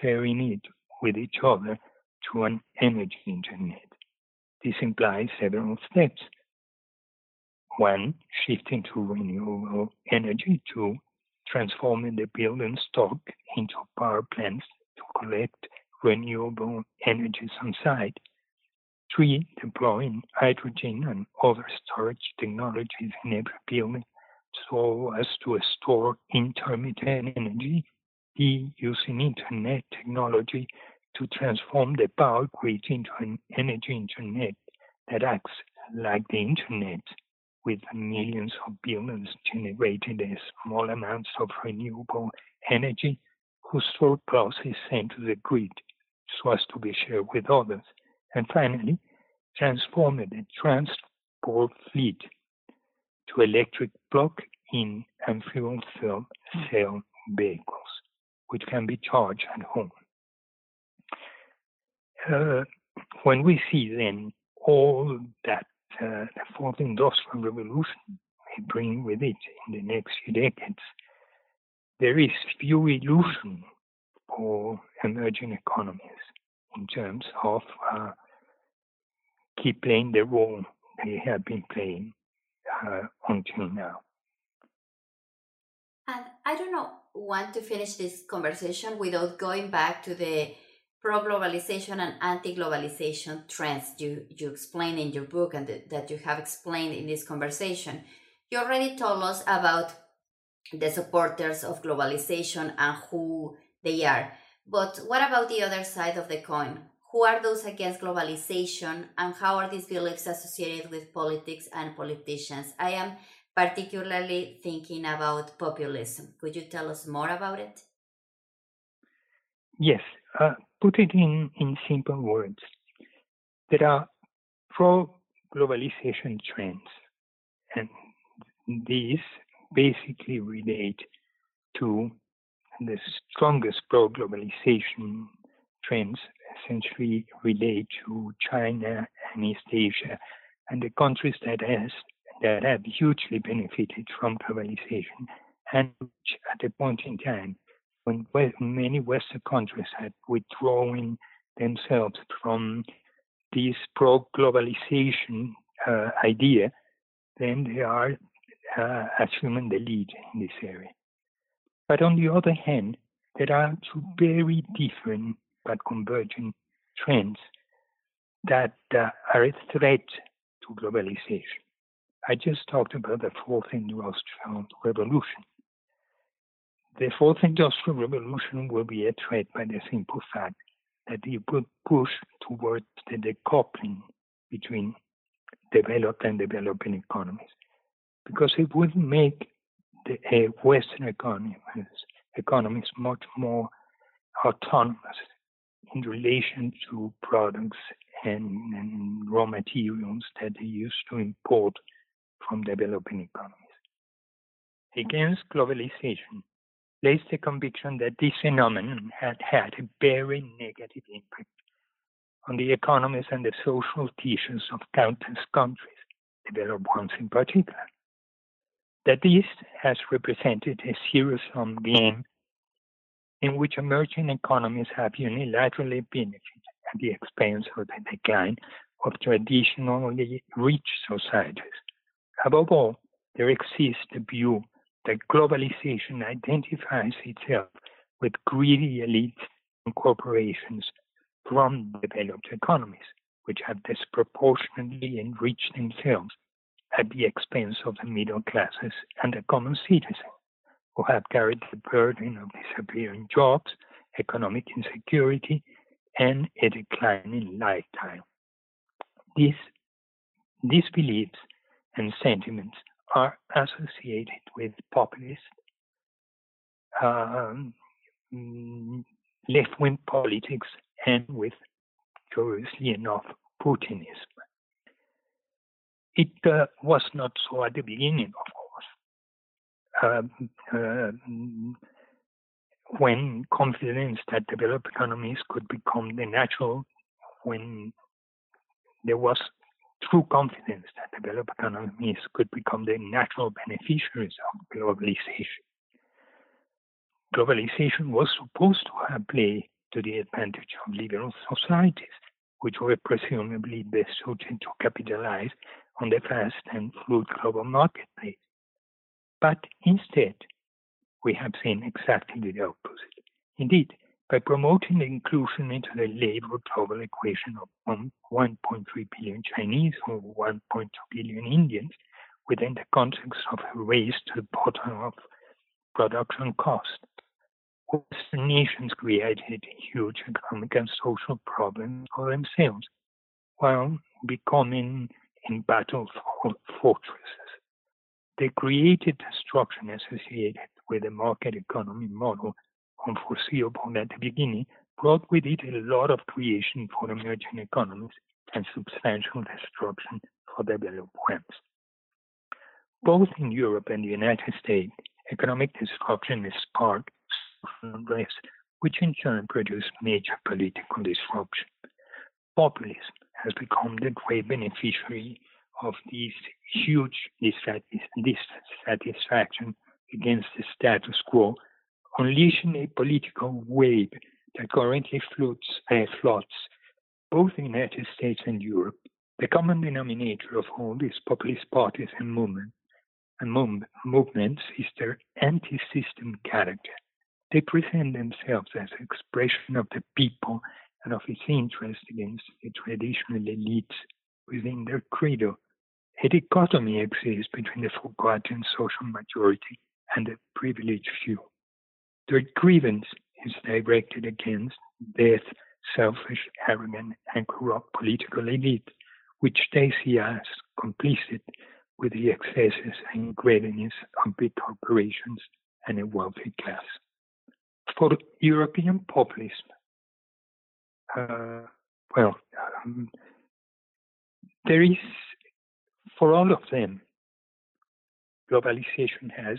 sharing it with each other through an energy internet. This implies several steps. One, shifting to renewable energy. Two, transforming the building stock into power plants to collect renewable energies on site. Three, deploying hydrogen and other storage technologies in every building so as to store intermittent energy. D, using internet technology to transform the power grid into an energy internet that acts like the internet with millions of buildings generating small amounts of renewable energy whose surplus is sent to the grid so as to be shared with others. And finally, transform the transport fleet to electric plug-in and fuel cell, cell vehicles, which can be charged at home. Uh, when we see then all that uh, the fourth industrial revolution may bring with it in the next few decades, there is few illusion for emerging economies in terms of uh, keep playing the role they have been playing uh, until now. And I don't know, want to finish this conversation without going back to the pro-globalization and anti-globalization trends you, you explain in your book and that you have explained in this conversation. You already told us about the supporters of globalization and who they are. But what about the other side of the coin? Who are those against globalization and how are these beliefs associated with politics and politicians? I am particularly thinking about populism. Could you tell us more about it? Yes, uh, put it in, in simple words. There are pro globalization trends, and these basically relate to the strongest pro globalization trends, essentially relate to China and East Asia and the countries that has that have hugely benefited from globalization and which at a point in time when many Western countries had withdrawn themselves from this pro-globalization uh, idea, then they are uh, assuming the lead in this area. But on the other hand, there are two very different but converging trends that uh, are a threat to globalization. I just talked about the fourth industrial revolution. The fourth industrial revolution will be a threat by the simple fact that it would push towards the decoupling between developed and developing economies, because it would make the Western economies, economies much more autonomous in relation to products and, and raw materials that they used to import from developing economies. Against globalization lays the conviction that this phenomenon had had a very negative impact on the economies and the social tissues of countless countries, developed ones in particular. That this has represented a zero sum game in which emerging economies have unilaterally benefited at the expense of the decline of traditionally rich societies. Above all, there exists the view that globalization identifies itself with greedy elites and corporations from developed economies, which have disproportionately enriched themselves at the expense of the middle classes and the common citizen, who have carried the burden of disappearing jobs, economic insecurity, and a declining lifetime. These, these beliefs and sentiments are associated with populist, um, left wing politics, and with, curiously enough, Putinism. It uh, was not so at the beginning, of course. Um, uh, when confidence that developed economies could become the natural, when there was true confidence that developed economies could become the natural beneficiaries of globalization. Globalization was supposed to have played to the advantage of liberal societies, which were presumably best suited to capitalize on the fast and fluid global marketplace. But instead, we have seen exactly the opposite. Indeed, by promoting the inclusion into the labor global equation of 1.3 billion Chinese or 1.2 billion Indians within the context of a race to the bottom of production cost. Western nations created huge economic and social problems for themselves while becoming embattled fortresses. They created destruction associated with the market economy model unforeseeable at the beginning, brought with it a lot of creation for emerging economies and substantial destruction for developed ones. Both in Europe and the United States, economic destruction is sparked which in turn produced major political disruption. Populism has become the great beneficiary of this huge dissatisfaction against the status quo unleashing a political wave that currently floats, uh, floods both the United States and Europe. The common denominator of all these populist parties and movement, and move, movements is their anti-system character. They present themselves as expression of the people and of its interest against the traditional elites within their credo. A dichotomy exists between the forgotten social majority and the privileged few. Their grievance is directed against this selfish, arrogant, and corrupt political elite, which they see as complicit with the excesses and greediness of big corporations and a wealthy class. For European populism, uh, well, um, there is, for all of them, globalization has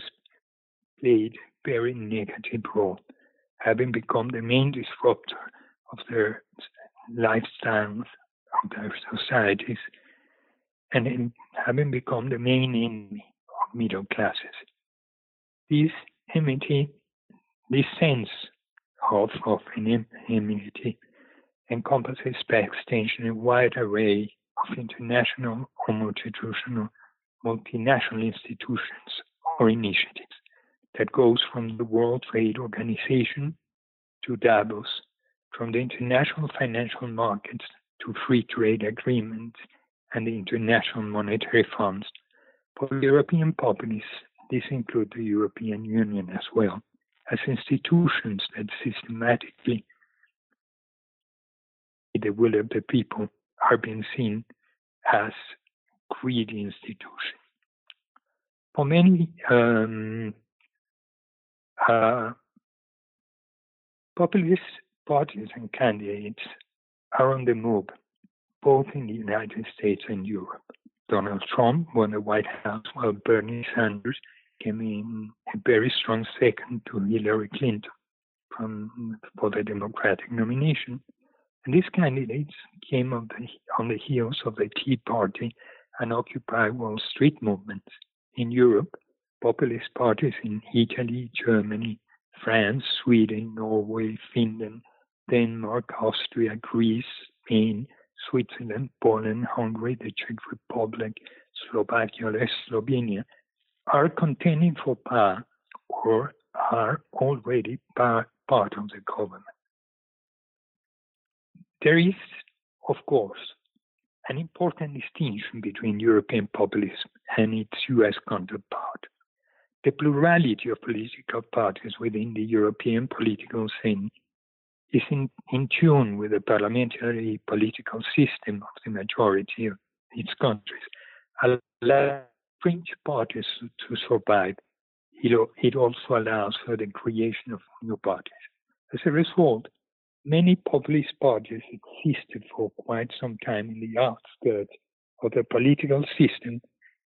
played very negative role, having become the main disruptor of their lifestyles, of their societies, and in having become the main enemy of middle classes. This enmity, this sense of, of enmity encompasses by extension a wide array of international or multinational, multinational institutions or initiatives that goes from the World Trade Organization to Davos, from the international financial markets to free trade agreements and the International Monetary Funds. For European populists, this includes the European Union as well, as institutions that systematically the will of the people are being seen as greedy institutions. For many um, uh, populist parties and candidates are on the move, both in the United States and Europe. Donald Trump won the White House while Bernie Sanders came in a very strong second to Hillary Clinton from, for the Democratic nomination. And these candidates came on the, on the heels of the Tea Party and Occupy Wall Street movements. In Europe, populist parties in Italy, Germany, France, Sweden, Norway, Finland, Denmark, Austria, Greece, Spain, Switzerland, Poland, Hungary, the Czech Republic, Slovakia, Slovenia are contending for power or are already part of the government. There is, of course, an important distinction between European populism and its US counterpart. The plurality of political parties within the European political scene is in, in tune with the parliamentary political system of the majority of its countries, allowing fringe parties to survive. It also allows for the creation of new parties. As a result, many populist parties existed for quite some time in the outskirts of the political system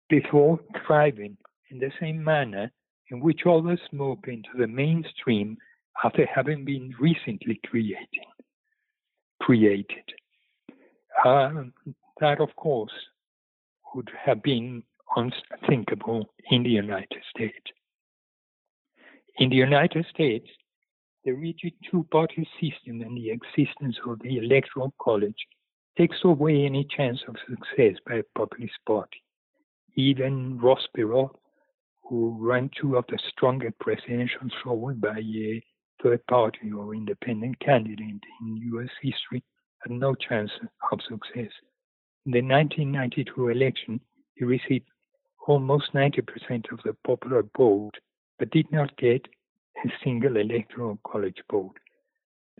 before thriving in the same manner in which others move into the mainstream after having been recently creating, created. Um, that, of course, would have been unthinkable in the United States. In the United States, the rigid two party system and the existence of the Electoral College takes away any chance of success by a populist party. Even Ross Perot, who ran two of the strongest presidential showing by a third party or independent candidate in US history, had no chance of success. In the 1992 election, he received almost 90% of the popular vote, but did not get single electoral college vote.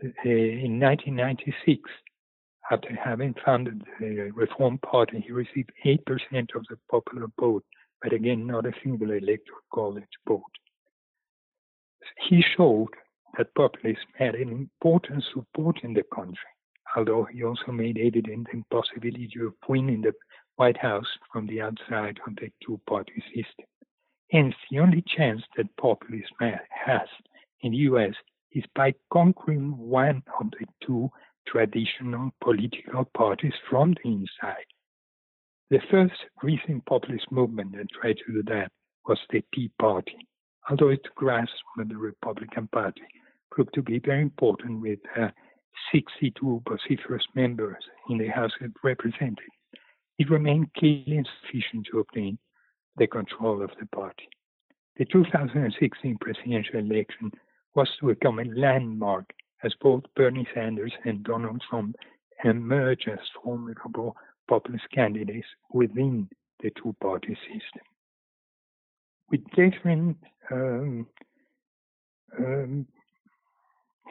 Uh, in 1996, after having founded the Reform Party, he received 8% of the popular vote, but again, not a single electoral college vote. He showed that populism had an important support in the country, although he also made evident the impossibility of winning the White House from the outside of the two party system. Hence, the only chance that populism has in the US is by conquering one of the two traditional political parties from the inside. The first recent populist movement that tried to do that was the Tea Party, although its grasp of the Republican Party proved to be very important with uh, 62 vociferous members in the House of Representatives it remained clearly insufficient to obtain the control of the party. The 2016 presidential election was to become a landmark as both Bernie Sanders and Donald Trump emerged as formidable populist candidates within the two party system. With different, um, um,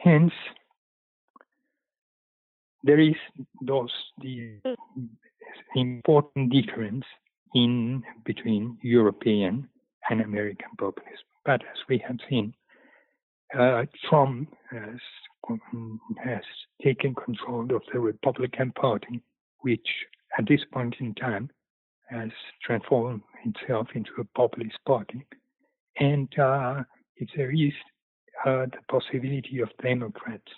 hence, there is thus the important difference in between European and American populism. But as we have seen, uh, Trump has, has taken control of the Republican Party, which at this point in time has transformed itself into a populist party. And uh, if there is uh, the possibility of Democrats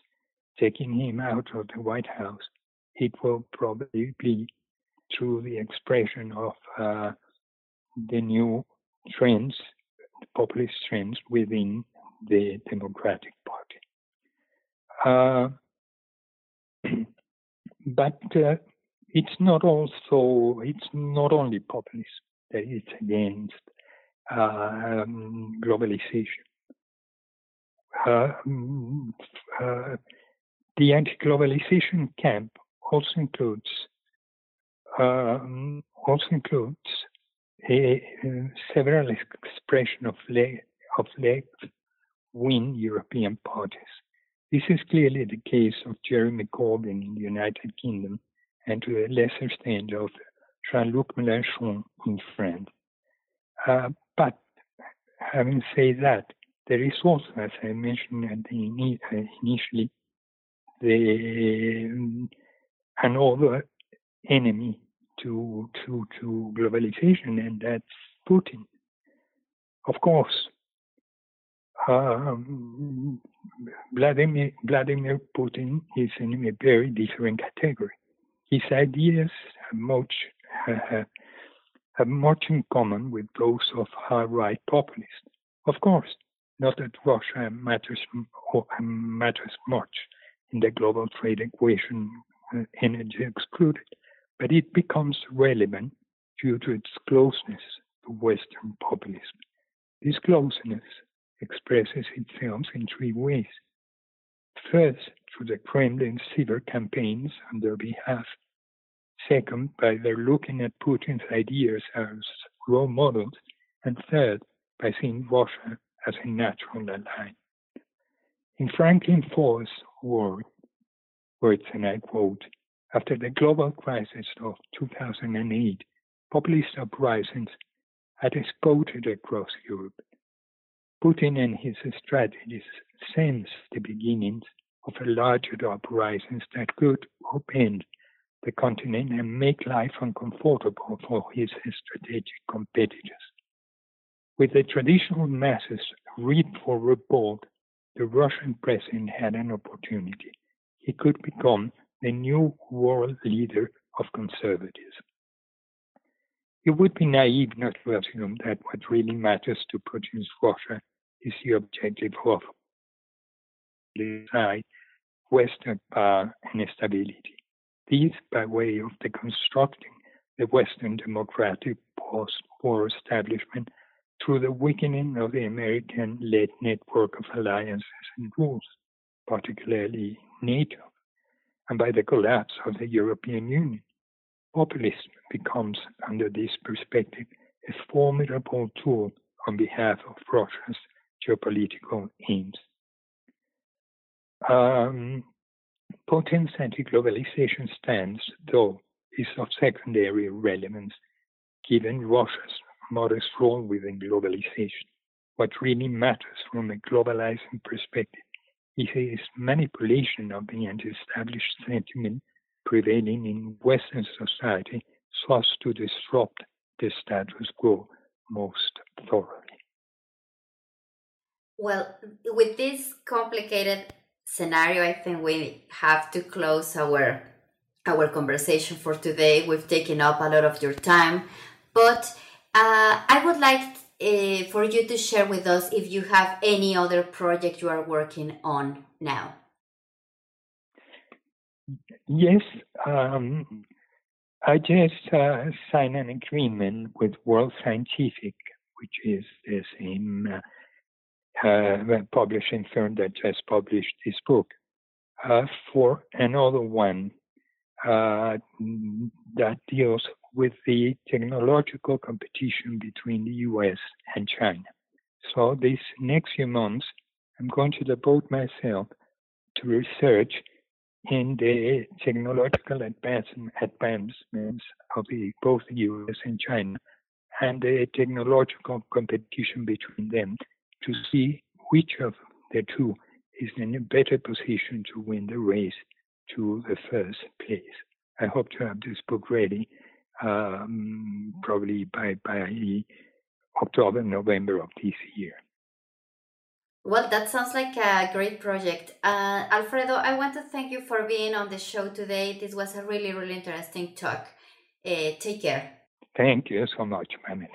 taking him out of the White House, it will probably be through the expression of uh, the new trends, the populist trends within the Democratic Party. Uh, (clears throat) but uh, it's not also it's not only populism that it's against um, globalization. Uh, uh, the anti-globalization camp also includes um, also includes a, a several expressions of le- of left-wing European parties. This is clearly the case of Jeremy Corbyn in the United Kingdom and to a lesser extent of Jean-Luc Mélenchon in France. Uh, but having said that, there is also, as I mentioned the, uh, initially, the um, another enemy to to to globalization, and that's Putin. Of course, um, Vladimir, Vladimir Putin is in a very different category. His ideas have much, uh, have much in common with those of hard-right populists. Of course, not that Russia matters matters much in the global trade equation, uh, energy excluded, but it becomes relevant due to its closeness to Western populism. This closeness expresses itself in three ways. First, through the Kremlin's cyber campaigns on their behalf. Second, by their looking at Putin's ideas as role models. And third, by seeing Russia as a natural ally. In Franklin Foer's words, words, and I quote, after the global crisis of 2008, populist uprisings had exploded across Europe. Putin and his strategies sensed the beginnings of a larger uprisings that could upend the continent and make life uncomfortable for his strategic competitors. With the traditional masses ripe for revolt, the Russian president had an opportunity. He could become the new world leader of conservatism. It would be naive not to assume that what really matters to Putin's Russia is the objective of Western power and stability. These by way of deconstructing the Western democratic post-war establishment through the weakening of the American-led network of alliances and rules, particularly NATO and by the collapse of the European Union. Populism becomes, under this perspective, a formidable tool on behalf of Russia's geopolitical aims. Um, Putin's anti-globalization stance, though, is of secondary relevance given Russia's modest role within globalization. What really matters from a globalizing perspective is manipulation of the anti-established sentiment prevailing in Western society so as to disrupt the status quo most thoroughly. Well, with this complicated scenario, I think we have to close our our conversation for today. We've taken up a lot of your time, but uh, I would like uh, for you to share with us if you have any other project you are working on now. Yes, um, I just uh, signed an agreement with World Scientific, which is the same uh, uh, publishing firm that just published this book, uh, for another one uh, that deals with the technological competition between the US and China. So, these next few months, I'm going to devote myself to research in the technological advancements of the, both the US and China and the technological competition between them to see which of the two is in a better position to win the race to the first place. I hope to have this book ready um, probably by, by October, November of this year. Well, that sounds like a great project. Uh, Alfredo, I want to thank you for being on the show today. This was a really, really interesting talk. Uh, take care. Thank you so much, Pamela.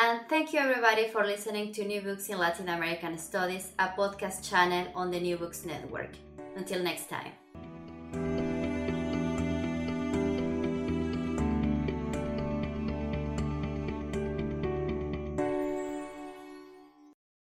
And thank you, everybody, for listening to New Books in Latin American Studies, a podcast channel on the New Books Network. Until next time.